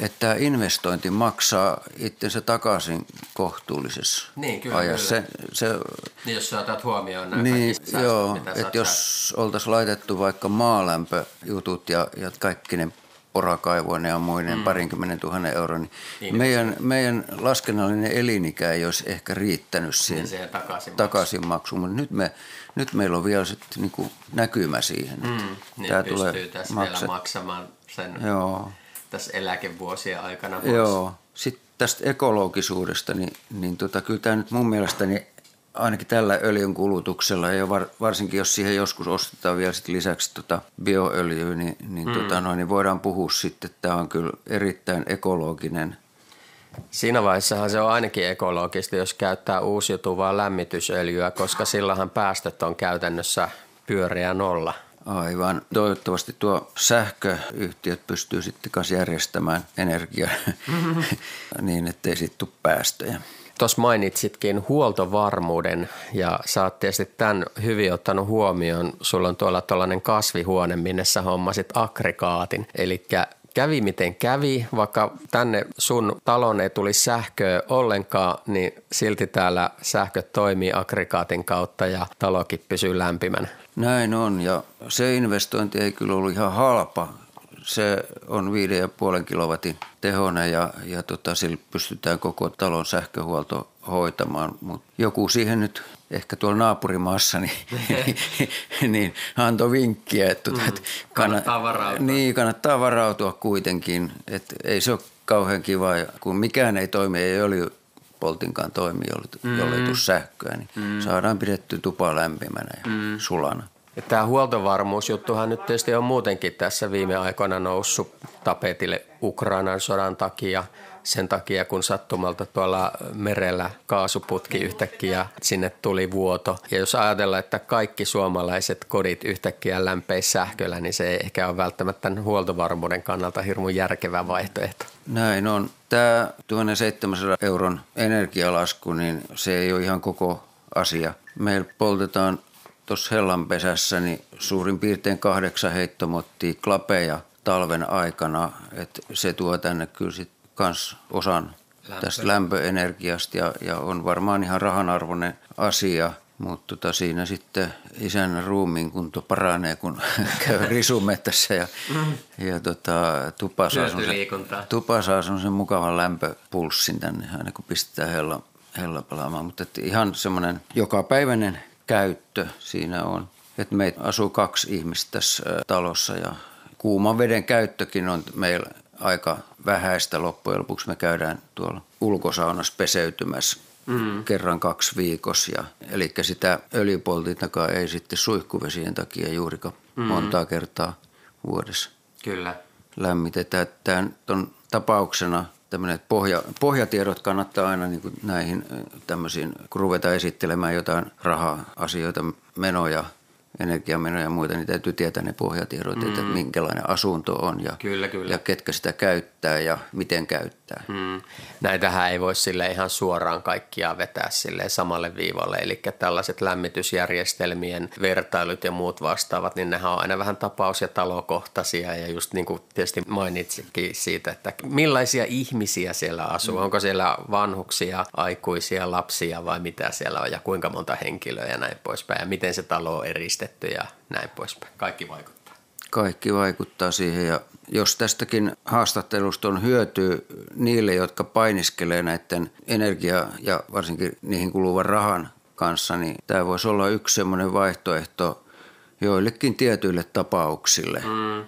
että tämä investointi maksaa itsensä takaisin kohtuullisessa niin, kyllä, ajassa. Kyllä. Se, se, niin, jos sä otat huomioon nämä niin, säästöt, joo, että jos oltaisiin laitettu vaikka maalämpöjutut ja, ja kaikki ne porakaivoinen ja muinen mm. parinkymmenen tuhannen euron, niin, niin meidän, meidän laskennallinen elinikä ei olisi ehkä riittänyt siihen, niin takaisinmaksuun. takaisinmaksuun, mutta nyt, me, nyt meillä on vielä sit niinku näkymä siihen. Mm, niin Tämä tulee tässä maksa... vielä maksamaan sen Joo tässä eläkevuosien aikana. Pois. Joo. Sitten tästä ekologisuudesta, niin, niin tota, kyllä tämä nyt mun mielestäni ainakin tällä öljyn kulutuksella ja var, varsinkin jos siihen joskus ostetaan vielä sit lisäksi tota bioöljyä, niin, niin, mm. tota noin, niin voidaan puhua sitten, että tämä on kyllä erittäin ekologinen. Siinä vaiheessahan se on ainakin ekologista, jos käyttää uusiutuvaa lämmitysöljyä, koska sillähän päästöt on käytännössä pyöreä nolla. Aivan. Toivottavasti tuo sähköyhtiöt pystyy sitten kanssa järjestämään energiaa niin, ettei sitten tule päästöjä. Tuossa mainitsitkin huoltovarmuuden ja sä oot tietysti tämän hyvin ottanut huomioon. Sulla on tuolla tuollainen kasvihuone, minne sä hommasit aggregaatin. Eli kävi miten kävi, vaikka tänne sun talon ei tuli sähköä ollenkaan, niin silti täällä sähköt toimii aggregaatin kautta ja talokin pysyy lämpimänä. Näin on ja se investointi ei kyllä ollut ihan halpa. Se on 5,5 kilowatin tehonen ja, ja tota, sillä pystytään koko talon sähköhuolto hoitamaan. Mutta joku siihen nyt ehkä tuolla naapurimaassa niin, niin antoi vinkkiä, että, mm, että kannattaa varautua. Niin, kannattaa varautua kuitenkin. Että ei se ole kauhean kiva, kun mikään ei toimi, ei öljy poltinkaan toimi, jolle, jolle ei tule sähköä, niin mm. saadaan pidetty tupa lämpimänä ja mm. sulana. Ja tämä huoltovarmuusjuttuhan nyt tietysti on muutenkin tässä viime aikoina noussut tapetille Ukrainan sodan takia – sen takia, kun sattumalta tuolla merellä kaasuputki yhtäkkiä sinne tuli vuoto. Ja jos ajatellaan, että kaikki suomalaiset kodit yhtäkkiä lämpeis sähköllä, niin se ei ehkä ole välttämättä huoltovarmuuden kannalta hirmu järkevä vaihtoehto. Näin on. Tämä 1700 euron energialasku, niin se ei ole ihan koko asia. Meillä poltetaan tuossa Hellanpesässä niin suurin piirtein kahdeksan heittomottia klapeja talven aikana. että se tuo tänne kyllä sit kans osan Lämpö. tästä lämpöenergiasta ja, ja on varmaan ihan rahanarvoinen asia. Mutta tota, siinä sitten isän ruumiin kunto paranee, kun käy risumettässä ja, mm. ja tota, tupa, saa sen, tupa saa sen mukavan lämpöpulssin tänne aina kun pistetään hella, hella palaamaan. Mutta ihan semmoinen jokapäiväinen käyttö siinä on. Että meitä asuu kaksi ihmistä tässä talossa ja kuuman veden käyttökin on meillä aika vähäistä loppujen lopuksi. Me käydään tuolla ulkosaunassa peseytymässä mm. kerran kaksi viikossa. Ja, eli sitä öljypoltintakaan ei sitten suihkuvesien takia juurikaan mm. montaa kertaa vuodessa. Kyllä. Lämmitetään. Tämän ton tapauksena tämmöinen pohja, pohjatiedot kannattaa aina niin kuin näihin tämmöisiin, kun ruvetaan esittelemään jotain raha-asioita, menoja – energiamenoja ja muita, niin täytyy tietää ne pohjatiedot, mm. että minkälainen asunto on ja, kyllä, kyllä. ja ketkä sitä käyttää ja miten käyttää. Mm. Näitähän ei voi sille ihan suoraan kaikkia vetää sille samalle viivalle, eli tällaiset lämmitysjärjestelmien vertailut ja muut vastaavat, niin nehän on aina vähän tapaus- ja talokohtaisia ja just niin kuin tietysti mainitsikin siitä, että millaisia ihmisiä siellä asuu, mm. onko siellä vanhuksia, aikuisia, lapsia vai mitä siellä on ja kuinka monta henkilöä ja näin poispäin ja miten se talo on järjestetty ja näin poispäin. Kaikki vaikuttaa. Kaikki vaikuttaa siihen ja jos tästäkin haastattelusta on hyötyä niille, jotka painiskelee näiden energia- ja varsinkin niihin kuluvan rahan kanssa, niin tämä voisi olla yksi semmoinen vaihtoehto joillekin tietyille tapauksille. Mm.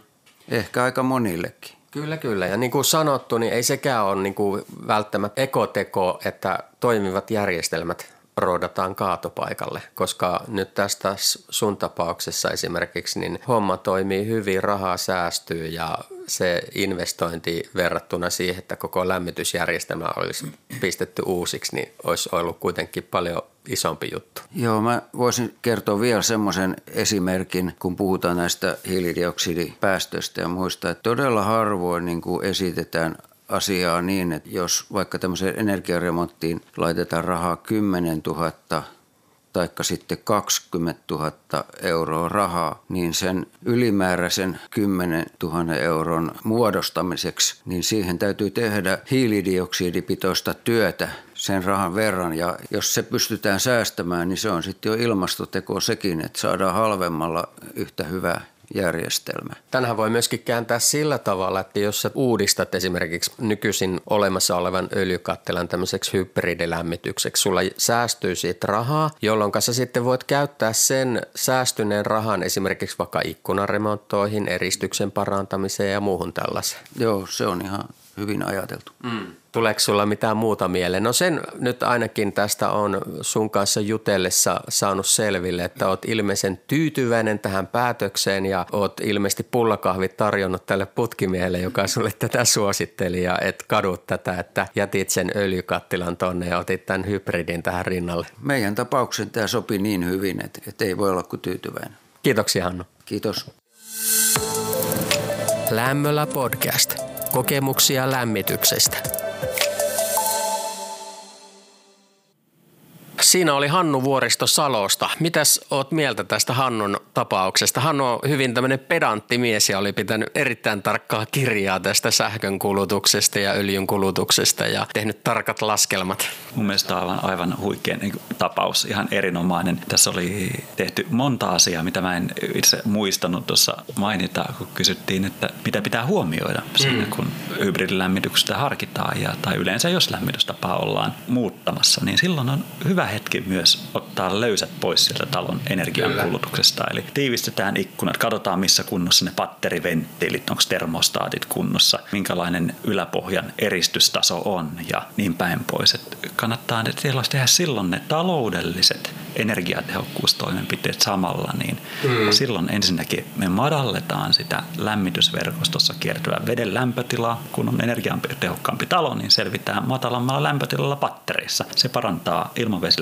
Ehkä aika monillekin. Kyllä, kyllä. Ja niin kuin sanottu, niin ei sekään ole niin kuin välttämättä ekoteko, että toimivat järjestelmät roodataan kaatopaikalle, koska nyt tästä sun tapauksessa esimerkiksi niin homma toimii hyvin, rahaa säästyy ja se investointi verrattuna siihen, että koko lämmitysjärjestelmä olisi pistetty uusiksi, niin olisi ollut kuitenkin paljon isompi juttu. Joo, mä voisin kertoa vielä semmoisen esimerkin, kun puhutaan näistä hiilidioksidipäästöistä ja muista, että todella harvoin niin kuin esitetään asiaa niin, että jos vaikka tämmöiseen energiaremonttiin laitetaan rahaa 10 000 taikka sitten 20 000 euroa rahaa, niin sen ylimääräisen 10 000 euron muodostamiseksi, niin siihen täytyy tehdä hiilidioksidipitoista työtä sen rahan verran. Ja jos se pystytään säästämään, niin se on sitten jo ilmastoteko sekin, että saadaan halvemmalla yhtä hyvää järjestelmä. Tänhän voi myöskin kääntää sillä tavalla, että jos sä uudistat esimerkiksi nykyisin olemassa olevan öljykattilan tämmöiseksi hybridilämmitykseksi, sulla säästyy siitä rahaa, jolloin sä sitten voit käyttää sen säästyneen rahan esimerkiksi vaikka ikkunaremonttoihin, eristyksen parantamiseen ja muuhun tällaiseen. Joo, se on ihan hyvin ajateltu. Mm. Tuleeko sulla mitään muuta mieleen? No sen nyt ainakin tästä on sun kanssa jutellessa saanut selville, että oot ilmeisen tyytyväinen tähän päätökseen ja oot ilmeisesti pullakahvit tarjonnut tälle putkimiehelle, joka sulle tätä suositteli ja et kadut tätä, että jätit sen öljykattilan tonne ja otit tämän hybridin tähän rinnalle. Meidän tapauksen tämä sopi niin hyvin, että, että ei voi olla kuin tyytyväinen. Kiitoksia Hannu. Kiitos. Lämmöllä podcast. Kokemuksia lämmityksestä. Siinä oli Hannu Vuoristo Salosta. Mitäs oot mieltä tästä Hannun tapauksesta? Hannu on hyvin tämmöinen pedantti mies ja oli pitänyt erittäin tarkkaa kirjaa tästä sähkön kulutuksesta ja öljyn kulutuksesta ja tehnyt tarkat laskelmat. Mun mielestä aivan, aivan huikea niin tapaus, ihan erinomainen. Tässä oli tehty monta asiaa, mitä mä en itse muistanut tuossa mainita, kun kysyttiin, että mitä pitää huomioida mm. siinä, kun hybridilämmityksestä harkitaan ja, tai yleensä jos lämmitystapaa ollaan muuttamassa, niin silloin on hyvä hetki myös ottaa löysät pois sieltä talon energiankulutuksesta. Eli tiivistetään ikkunat, katsotaan missä kunnossa ne patteriventtiilit, onko termostaatit kunnossa, minkälainen yläpohjan eristystaso on ja niin päin pois. Et kannattaa tehdä silloin ne taloudelliset energiatehokkuustoimenpiteet samalla, niin mm. silloin ensinnäkin me madalletaan sitä lämmitysverkostossa kiertyvää veden lämpötilaa. Kun on energiatehokkaampi talo, niin selvitään matalammalla lämpötilalla pattereissa. Se parantaa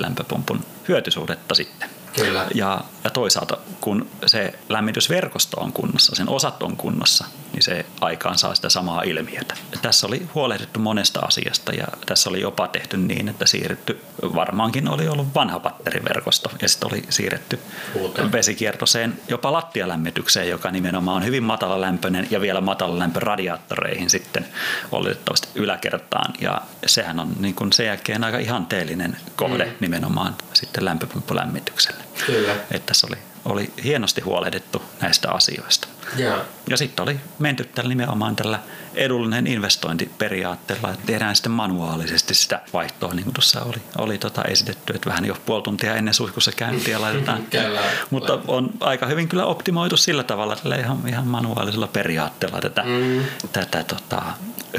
ilmavesilämpöpumpun hyötysuhdetta sitten. Kyllä. Ja, ja toisaalta, kun se lämmitysverkosto on kunnossa, sen osat on kunnossa, niin se aikaan saa sitä samaa ilmiötä. Tässä oli huolehdittu monesta asiasta ja tässä oli jopa tehty niin, että siirretty, varmaankin oli ollut vanha batteriverkosto ja sitten oli siirretty Uuteen. vesikiertoseen jopa lattialämmitykseen, joka nimenomaan on hyvin matalalämpöinen ja vielä radiaattoreihin sitten oletettavasti yläkertaan ja sehän on niin kuin sen jälkeen aika ihanteellinen kohde mm. nimenomaan sitten lämpöpumppulämmitykselle. Kyllä. Että tässä oli oli hienosti huolehdittu näistä asioista. Yeah. Ja sitten oli menty tällä nimenomaan tällä edullinen investointiperiaatteella, että tehdään sitten manuaalisesti sitä vaihtoa, niin kuin tuossa oli, oli tota esitetty, että vähän jo puoli tuntia ennen suihkussa käyntiä laitetaan. Mutta on aika hyvin kyllä optimoitu sillä tavalla, että ihan, ihan manuaalisella periaatteella tätä, mm. tätä tota,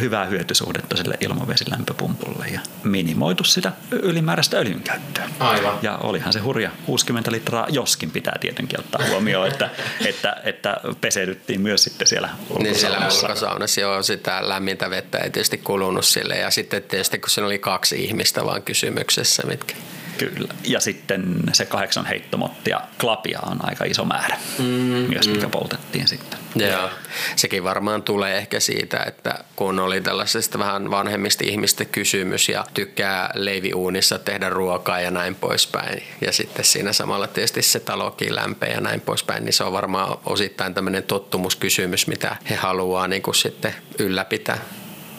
hyvää hyötysuhdetta sille ilmavesilämpöpumpulle ja minimoitu sitä ylimääräistä öljyn käyttöä. Aivan. Ja olihan se hurja 60 litraa, joskin pitää tietenkin ottaa huomioon, että, että, että peseydyttiin myös sitten siellä ulkosaunassa. Niin siellä ulkosaunassa, joo, sitä lämmintä vettä ei tietysti kulunut sille. Ja sitten tietysti, kun siinä oli kaksi ihmistä vaan kysymyksessä, mitkä Kyllä. Ja sitten se kahdeksan heittomottia klapia on aika iso määrä mm, myös, mikä mm. poltettiin sitten. Joo. Sekin varmaan tulee ehkä siitä, että kun oli tällaisesta vähän vanhemmista ihmistä kysymys ja tykkää leiviuunissa tehdä ruokaa ja näin poispäin. Ja sitten siinä samalla tietysti se talokin lämpää ja näin poispäin, niin se on varmaan osittain tämmöinen tottumuskysymys, mitä he haluaa niin kuin sitten ylläpitää.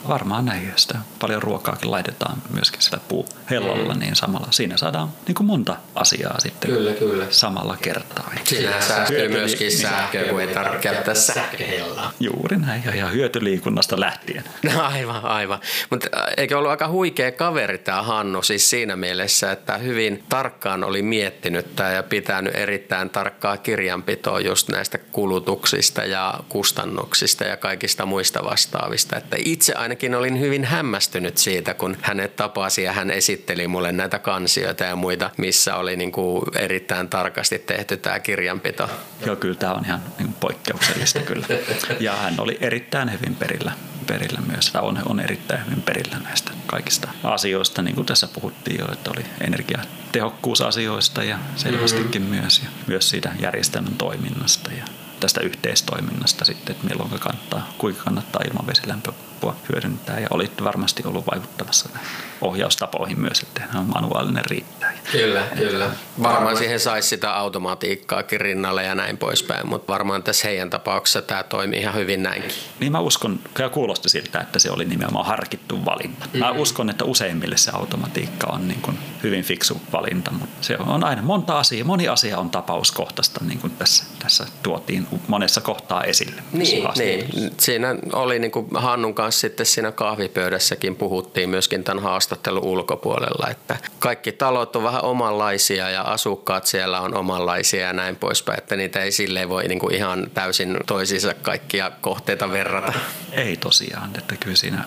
Varmaan näin, ja sitä paljon ruokaakin laitetaan myöskin sillä puuhellolla, mm. niin samalla siinä saadaan niin kuin monta asiaa sitten kyllä, kyllä. samalla kertaa. Siinä säästyy myöskin niin, sähköä, kun ei tarvitse käyttää sähköhellaa. Juuri näin, ja ihan hyötyliikunnasta lähtien. No, aivan, aivan. Mutta eikö ollut aika huikea kaveri tämä Hannu siis siinä mielessä, että hyvin tarkkaan oli miettinyt tämä ja pitänyt erittäin tarkkaa kirjanpitoa just näistä kulutuksista ja kustannuksista ja kaikista muista vastaavista. Että itse aina ainakin olin hyvin hämmästynyt siitä, kun hänet tapasi ja hän esitteli mulle näitä kansioita ja muita, missä oli niin kuin erittäin tarkasti tehty tämä kirjanpito. Joo, kyllä tämä on ihan niin poikkeuksellista kyllä. Ja hän oli erittäin hyvin perillä perillä myös, tai on, on erittäin hyvin perillä näistä kaikista asioista, niin kuin tässä puhuttiin jo, että oli energiatehokkuusasioista ja selvästikin mm-hmm. myös, ja myös siitä järjestelmän toiminnasta ja tästä yhteistoiminnasta sitten, että milloin kannattaa, kuinka kannattaa ilmavesilämpöpua hyödyntää. Ja olit varmasti ollut vaikuttamassa ohjaustapoihin myös, että on manuaalinen riittää. Kyllä, kyllä. Varmaan siihen saisi sitä automatiikkaakin rinnalle ja näin poispäin, mutta varmaan tässä heidän tapauksessa tämä toimii ihan hyvin näinkin. Niin mä uskon, ja kuulosti siltä, että se oli nimenomaan harkittu valinta. Mm-hmm. Mä uskon, että useimmille se automatiikka on niin kuin hyvin fiksu valinta, mutta se on aina monta asiaa, moni asia on tapauskohtaista, niin kuin tässä, tässä tuotiin monessa kohtaa esille. Niin, niin. siinä oli niin kuin Hannun kanssa sitten siinä kahvipöydässäkin puhuttiin myöskin tämän haastattelun ulkopuolella, että kaikki talot on vähän omanlaisia ja asukkaat siellä on omanlaisia ja näin poispäin, että niitä ei silleen voi niin kuin ihan täysin toisiinsa kaikkia kohteita verrata. Ei tosiaan, että kyllä siinä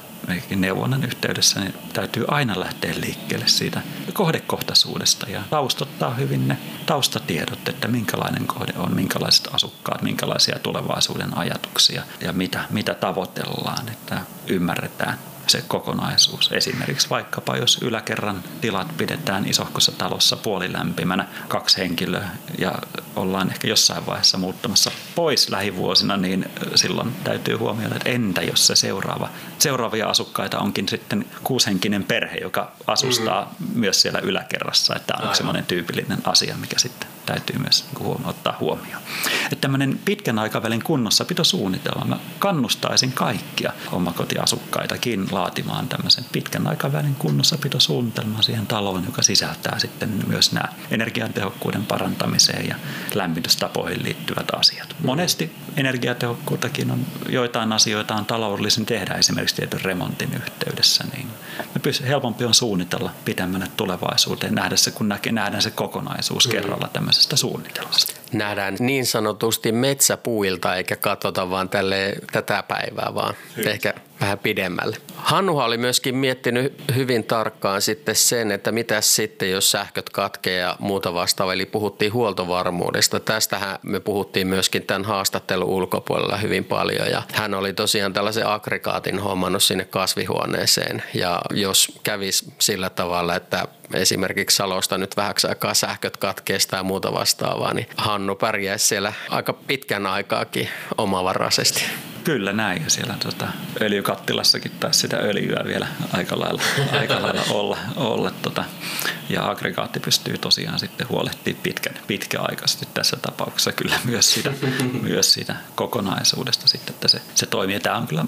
neuvonnan yhteydessä niin täytyy aina lähteä liikkeelle siitä kohdekohtaisuudesta ja taustottaa hyvin ne taustatiedot, että minkälainen kohde on, minkälaiset asukkaat, minkälaisia tulevaisuuden ajatuksia ja mitä, mitä tavoitellaan, että ymmärretään se kokonaisuus. Esimerkiksi vaikkapa jos yläkerran tilat pidetään isohkossa talossa puolilämpimänä, kaksi henkilöä ja ollaan ehkä jossain vaiheessa muuttamassa pois lähivuosina, niin silloin täytyy huomioida, että entä jos se seuraava, seuraavia asukkaita onkin sitten kuushenkinen perhe, joka asustaa mm. myös siellä yläkerrassa, että on semmoinen tyypillinen asia, mikä sitten täytyy myös huomio, ottaa huomioon. Että tämmöinen pitkän aikavälin kunnossapitosuunnitelma, mä kannustaisin kaikkia omakotiasukkaitakin laatimaan tämmöisen pitkän aikavälin kunnossapitosuunnitelman siihen taloon, joka sisältää sitten myös nämä energiatehokkuuden parantamiseen ja lämmitystapoihin liittyvät asiat. Monesti energiatehokkuuttakin on joitain asioita on taloudellisen tehdä esimerkiksi tietyn remontin yhteydessä, niin me helpompi on suunnitella pitemmälle tulevaisuuteen, nähdä se, kun näkee, nähdään se kokonaisuus kerralla tämmöisestä suunnitelmasta. Nähdään niin sanotusti metsäpuilta eikä katsota vaan tälle tätä päivää, vaan Hyvä. ehkä vähän pidemmälle. Hannuha oli myöskin miettinyt hyvin tarkkaan sitten sen, että mitä sitten, jos sähköt katkee ja muuta vastaavaa. Eli puhuttiin huoltovarmuudesta. Tästähän me puhuttiin myöskin tämän haastattelun ulkopuolella hyvin paljon. Ja hän oli tosiaan tällaisen aggregaatin hommannut sinne kasvihuoneeseen. Ja jos kävisi sillä tavalla, että esimerkiksi Salosta nyt vähäksi aikaa sähköt katkeesta ja muuta vastaavaa, niin Hannu pärjäisi siellä aika pitkän aikaakin omavaraisesti. Kyllä näin. Ja siellä tota, öljykattilassakin taisi sitä öljyä vielä aika lailla, aika lailla olla. olla tota. Ja aggregaatti pystyy tosiaan sitten huolehtimaan pitkän, pitkäaikaisesti tässä tapauksessa kyllä myös siitä, myös siitä kokonaisuudesta sitten, että se, se toimii. Tämä on kyllä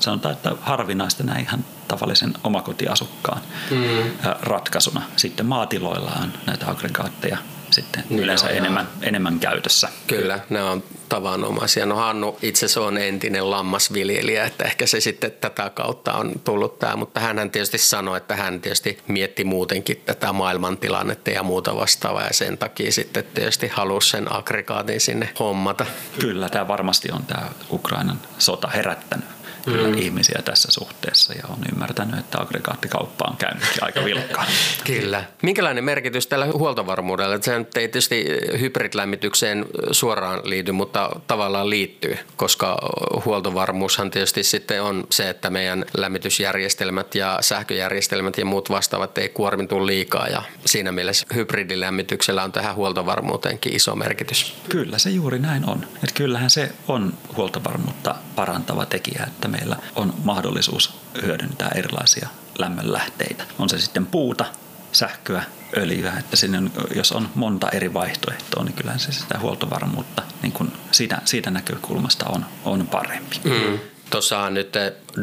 sanotaan, että harvinaista näin ihan tavallisen omakotiasukkaan mm. ratkaisuna. Sitten maatiloilla on näitä aggregaatteja sitten niin yleensä on, enemmän, enemmän käytössä. Kyllä, ne on tavanomaisia. No Hannu itse se on entinen lammasviljelijä, että ehkä se sitten tätä kautta on tullut tämä, mutta hän tietysti sanoi, että hän tietysti mietti muutenkin tätä maailmantilannetta ja muuta vastaavaa ja sen takia sitten tietysti halusi sen aggregaatin sinne hommata. Kyllä, tämä varmasti on tämä Ukrainan sota herättänyt mm. ihmisiä tässä suhteessa ja on ymmärtänyt, että aggregaattikauppa on käynytkin aika vilkkaan. kyllä. Minkälainen merkitys tällä huoltovarmuudella? Se ei tietysti hybridlämmitykseen suoraan liity, mutta tavallaan liittyy, koska huoltovarmuushan tietysti sitten on se, että meidän lämmitysjärjestelmät ja sähköjärjestelmät ja muut vastaavat ei kuormitu liikaa ja siinä mielessä hybridilämmityksellä on tähän huoltovarmuuteenkin iso merkitys. Kyllä se juuri näin on. Että kyllähän se on huoltovarmuutta parantava tekijä, että me meillä on mahdollisuus hyödyntää erilaisia lämmönlähteitä. On se sitten puuta, sähköä, öljyä, että sinne, jos on monta eri vaihtoehtoa, niin kyllähän se sitä huoltovarmuutta niin kuin siitä, siitä näkökulmasta on, on parempi. Mm. Tuossa nyt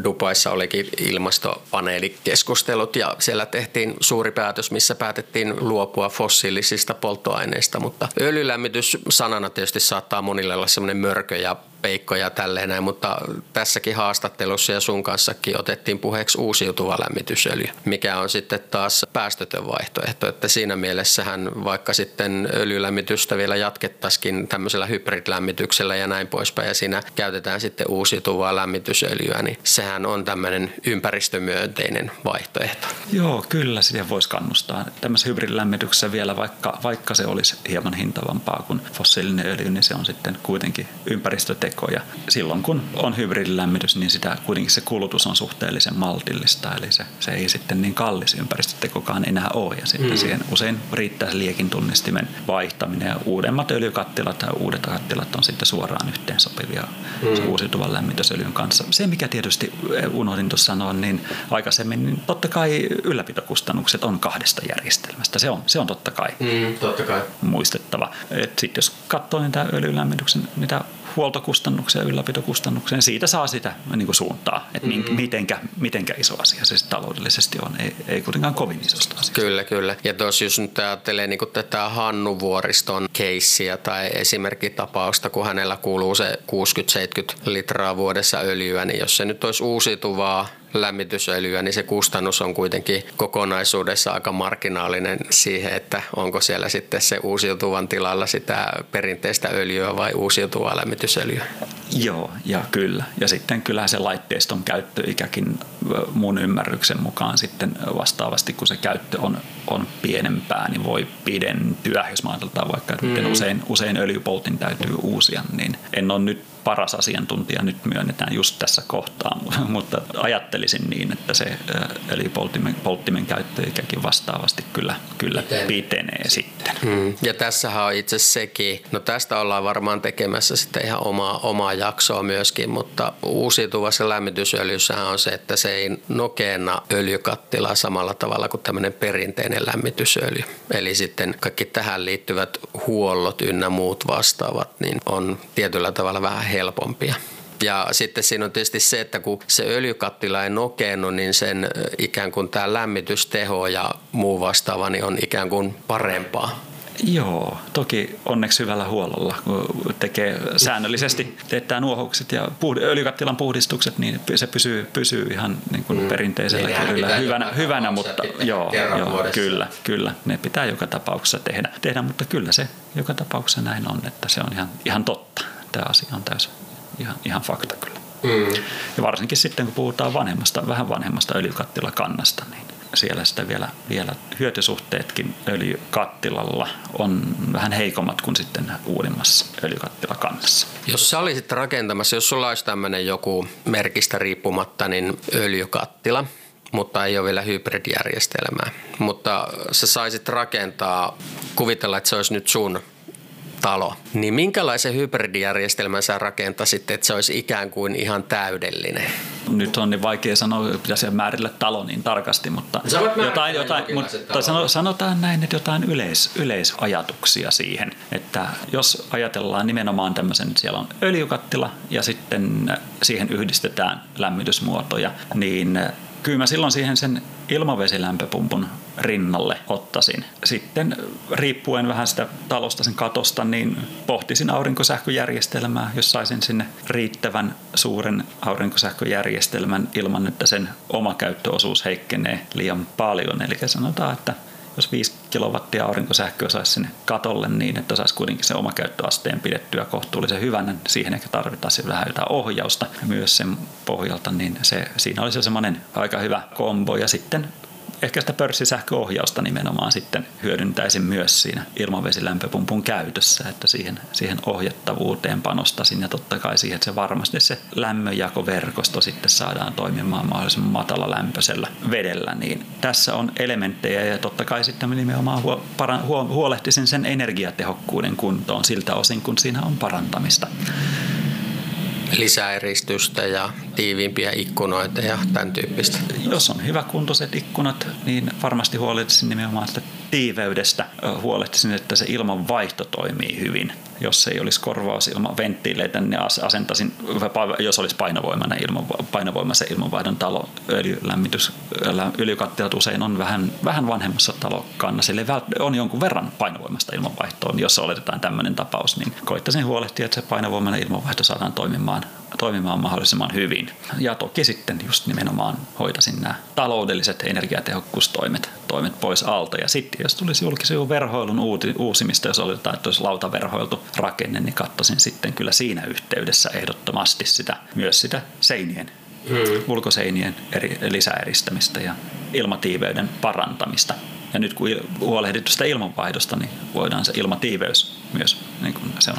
Dubaissa olikin ilmastopaneelikeskustelut ja siellä tehtiin suuri päätös, missä päätettiin luopua fossiilisista polttoaineista, mutta öljylämmitys sanana tietysti saattaa monille olla semmoinen mörkö ja peikko ja tälleen näin, mutta tässäkin haastattelussa ja sun kanssakin otettiin puheeksi uusiutuva lämmitysöljy, mikä on sitten taas päästötön vaihtoehto, että siinä mielessähän vaikka sitten öljylämmitystä vielä jatkettaisiin tämmöisellä hybridlämmityksellä ja näin poispäin ja siinä käytetään sitten uusiutuvaa lämmitysöljyä, niin sehän on tämmöinen ympäristömyönteinen vaihtoehto. Joo, kyllä siihen voisi kannustaa. Tämmöisessä hybridilämmityksessä vielä, vaikka, vaikka se olisi hieman hintavampaa kuin fossiilinen öljy, niin se on sitten kuitenkin ympäristöteko. Ja silloin kun on hybridilämmitys, niin sitä kuitenkin se kulutus on suhteellisen maltillista, eli se, se ei sitten niin kallis ympäristötekokaan enää ole. Ja sitten mm. siihen usein riittää liekin tunnistimen vaihtaminen ja uudemmat öljykattilat tai uudet kattilat on sitten suoraan yhteensopivia mm. uusiutuvan lämmitysöljyn kanssa. Se, mikä tietysti tietysti unohdin tuossa sanoa, niin aikaisemmin, niin totta kai ylläpitokustannukset on kahdesta järjestelmästä. Se on, se on totta kai, mm, totta kai. muistettava. Sitten jos katsoo niitä öljylämmityksen, niitä huoltokustannuksia ja ylläpitokustannuksia, niin siitä saa sitä niin kuin suuntaa, että mm-hmm. mitenkä, mitenkä iso asia se taloudellisesti on. Ei, ei kuitenkaan kovin isosta asiasta. Kyllä, kyllä. Ja tuossa jos nyt ajattelee niin tätä Hannu Vuoriston keissiä tai esimerkkitapausta, kun hänellä kuuluu se 60-70 litraa vuodessa öljyä, niin jos se nyt olisi uusiutuvaa lämmitysöljyä, niin se kustannus on kuitenkin kokonaisuudessa aika marginaalinen siihen, että onko siellä sitten se uusiutuvan tilalla sitä perinteistä öljyä vai uusiutuvaa lämmitysöljyä. Joo, ja kyllä. Ja sitten kyllähän se laitteiston käyttöikäkin mun ymmärryksen mukaan sitten vastaavasti, kun se käyttö on, on pienempää, niin voi pidentyä, jos mä ajatellaan vaikka, että mm. usein, usein öljypoltin täytyy uusia, niin en ole nyt paras asiantuntija nyt myönnetään just tässä kohtaa, mutta ajattelisin niin, että se öljypolttimen polttimen käyttöikäkin vastaavasti kyllä, kyllä pitenee sitten. Hmm. Ja tässähän on itse sekin, no tästä ollaan varmaan tekemässä sitten ihan omaa, omaa jaksoa myöskin, mutta uusiutuvassa lämmitysöljyssä on se, että se ei nokeena öljykattila samalla tavalla kuin tämmöinen perinteinen lämmitysöljy. Eli sitten kaikki tähän liittyvät huollot ynnä muut vastaavat, niin on tietyllä tavalla vähän helpompia. Ja sitten siinä on tietysti se, että kun se öljykattila ei nokeennu, niin sen ikään kuin tämä lämmitysteho ja muu vastaava niin on ikään kuin parempaa. Joo, toki onneksi hyvällä huollolla, kun tekee säännöllisesti, teettää nuohoukset ja puhd- öljykattilan puhdistukset, niin se pysyy, pysyy ihan niin kuin mm. perinteisellä kyllä hyvänä, hyvänä mutta joo, joo kyllä, kyllä, ne pitää joka tapauksessa tehdä, tehdä, mutta kyllä se joka tapauksessa näin on, että se on ihan, ihan totta. Tämä asia on täysin ihan, ihan fakta kyllä. Mm. Ja varsinkin sitten, kun puhutaan vanhemmasta, vähän vanhemmasta öljykattilakannasta, niin siellä sitä vielä, vielä hyötysuhteetkin öljykattilalla on vähän heikommat kuin sitten uudemmassa öljykattilakannassa. Jos sä olisit rakentamassa, jos sulla olisi tämmöinen joku merkistä riippumatta, niin öljykattila, mutta ei ole vielä hybridjärjestelmää. Mutta sä saisit rakentaa, kuvitella, että se olisi nyt sun talo, niin minkälaisen hybridijärjestelmän sä rakentasit, että se olisi ikään kuin ihan täydellinen? Nyt on niin vaikea sanoa, pitäisi määritellä talo niin tarkasti, mutta jotain, jotain, mutta sano, sanotaan näin, että jotain yleis, yleisajatuksia siihen, että jos ajatellaan nimenomaan tämmöisen, siellä on öljykattila ja sitten siihen yhdistetään lämmitysmuotoja, niin kyllä mä silloin siihen sen ilmavesilämpöpumpun rinnalle ottaisin. Sitten riippuen vähän sitä talosta sen katosta, niin pohtisin aurinkosähköjärjestelmää, jos saisin sinne riittävän suuren aurinkosähköjärjestelmän ilman, että sen oma käyttöosuus heikkenee liian paljon. Eli sanotaan, että jos 5 kilowattia aurinkosähköä saisi sinne katolle niin, että saisi kuitenkin se oma käyttöasteen pidettyä kohtuullisen hyvänä, niin siihen ehkä tarvitaan vähän jotain ohjausta myös sen pohjalta, niin se, siinä olisi semmoinen aika hyvä kombo. Ja sitten ehkä sitä pörssisähköohjausta nimenomaan sitten hyödyntäisin myös siinä ilmavesilämpöpumpun käytössä, että siihen, siihen ohjattavuuteen panostasin ja totta kai siihen, että se varmasti se lämmönjakoverkosto sitten saadaan toimimaan mahdollisimman matala lämpöisellä vedellä, niin tässä on elementtejä ja totta kai sitten nimenomaan huolehtisin sen energiatehokkuuden kuntoon siltä osin, kun siinä on parantamista lisäeristystä ja tiiviimpiä ikkunoita ja tämän tyyppistä. Jos on hyväkuntoiset ikkunat, niin varmasti huolehtisin nimenomaan sitä tiiveydestä. Huolehtisin, että se ilmanvaihto toimii hyvin. Jos ei olisi korvaus ilman venttiileitä, niin asentaisin, jos olisi painovoimainen ilman, painovoimaisen ilmanvaihdon talo, öljylämmitys, öljykattilat usein on vähän, vähän vanhemmassa talokannassa, eli on jonkun verran painovoimasta ilmanvaihtoa, niin jos oletetaan tämmöinen tapaus, niin koittaisin huolehtia, että se painovoimainen ilmanvaihto saadaan toimimaan toimimaan mahdollisimman hyvin. Ja toki sitten just nimenomaan hoitasin nämä taloudelliset energiatehokkuustoimet toimet pois alta. Ja sitten jos tulisi julkisen verhoilun uusimista, jos oletetaan, että olisi lautaverhoiltu rakenne, niin katsoisin sitten kyllä siinä yhteydessä ehdottomasti sitä, myös sitä seinien hmm. ulkoseinien eri, lisäeristämistä ja ilmatiiveyden parantamista. Ja nyt kun huolehdittu sitä ilmanvaihdosta, niin voidaan se ilmatiiveys myös, niin kun se, on,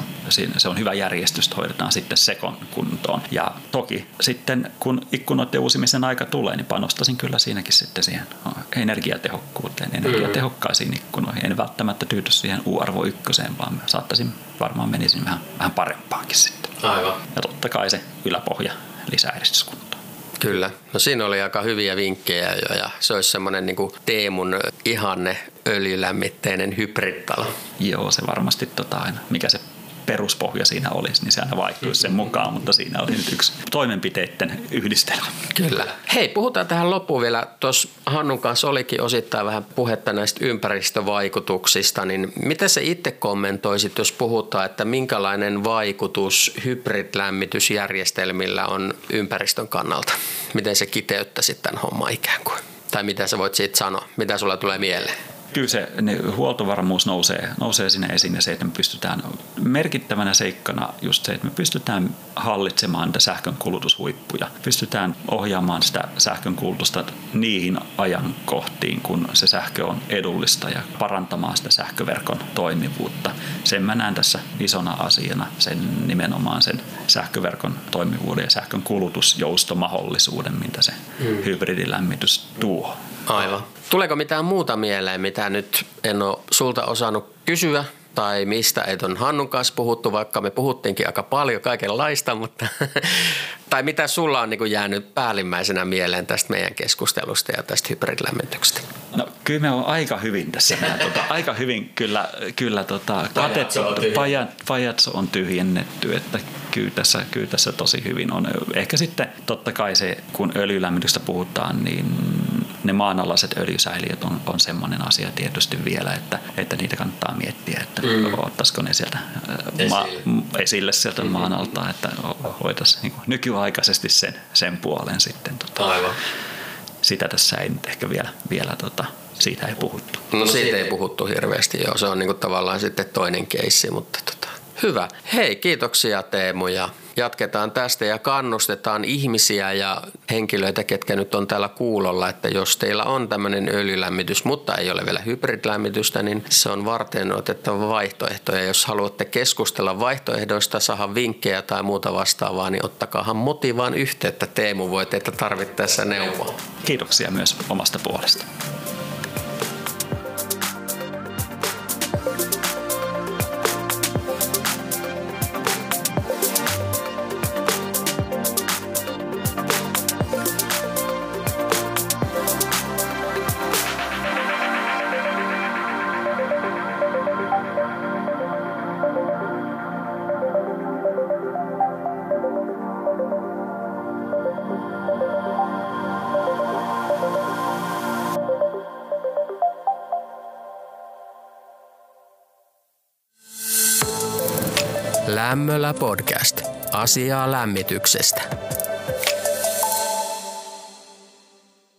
se on hyvä järjestys, hoidetaan sitten sekon kuntoon. Ja toki sitten kun ikkunoiden uusimisen aika tulee, niin panostasin kyllä siinäkin sitten siihen energiatehokkuuteen, energiatehokkaisiin ikkunoihin. En välttämättä tyydy siihen U-arvo ykköseen, vaan saattaisin, varmaan menisin vähän, vähän parempaankin sitten. Aivan. Ja totta kai se yläpohja lisäeristyskunto. Kyllä. No siinä oli aika hyviä vinkkejä jo ja se olisi semmoinen niin kuin Teemun ihanne öljylämmitteinen hybridtalo. Joo, se varmasti tota mikä se peruspohja siinä olisi, niin se aina vaihtuisi sen mukaan, mutta siinä oli nyt yksi toimenpiteiden yhdistelmä. Kyllä. Hei, puhutaan tähän loppuun vielä. Tuossa Hannun kanssa olikin osittain vähän puhetta näistä ympäristövaikutuksista, niin mitä se itse kommentoisit, jos puhutaan, että minkälainen vaikutus hybridlämmitysjärjestelmillä on ympäristön kannalta? Miten se kiteyttäisi tämän homman ikään kuin? Tai mitä sä voit siitä sanoa? Mitä sulla tulee mieleen? Kyllä se ne, huoltovarmuus nousee, nousee sinne esiin ja se, että me pystytään merkittävänä seikkana just se, että me pystytään hallitsemaan niitä sähkön kulutushuippuja. Pystytään ohjaamaan sitä sähkön kulutusta niihin ajankohtiin, kun se sähkö on edullista ja parantamaan sitä sähköverkon toimivuutta. Sen mä näen tässä isona asiana, sen nimenomaan sen sähköverkon toimivuuden ja sähkön kulutusjoustomahdollisuuden, mitä se hmm. hybridilämmitys tuo. Aivan. Tuleeko mitään muuta mieleen, mitä nyt en ole sulta osannut kysyä tai mistä ei on Hannun kanssa puhuttu, vaikka me puhuttiinkin aika paljon kaikenlaista, mutta tai mitä sulla on niin jäänyt päällimmäisenä mieleen tästä meidän keskustelusta ja tästä hybridilämmityksestä? No kyllä me on aika hyvin tässä. Tota, aika hyvin kyllä, kyllä tota, katettu, pajat, pajat on tyhjennetty, että kyllä tässä, kyllä tässä tosi hyvin on. Ehkä sitten totta kai se, kun öljylämmityksestä puhutaan, niin ne maanalaiset öljysäiliöt on, on semmoinen asia tietysti vielä, että, että niitä kannattaa miettiä, että mm. ottaisiko ne sieltä esille, ma, esille sieltä mm-hmm. maan alta, että hoitaisiin niin nykyaikaisesti sen, sen puolen sitten. Tota, Aivan. Sitä tässä ei nyt ehkä vielä, vielä tota, siitä ei puhuttu. No siitä ei puhuttu hirveästi, joo. Se on niin kuin tavallaan sitten toinen keissi, mutta tota, hyvä. Hei, kiitoksia Teemu ja jatketaan tästä ja kannustetaan ihmisiä ja henkilöitä, ketkä nyt on täällä kuulolla, että jos teillä on tämmöinen öljylämmitys, mutta ei ole vielä hybridlämmitystä, niin se on varten otettava vaihtoehto. Ja jos haluatte keskustella vaihtoehdoista, saada vinkkejä tai muuta vastaavaa, niin ottakaahan motivaan yhteyttä. Teemu voi teitä tarvittaessa neuvoa. Kiitoksia myös omasta puolesta. Lämmöllä podcast. Asiaa lämmityksestä.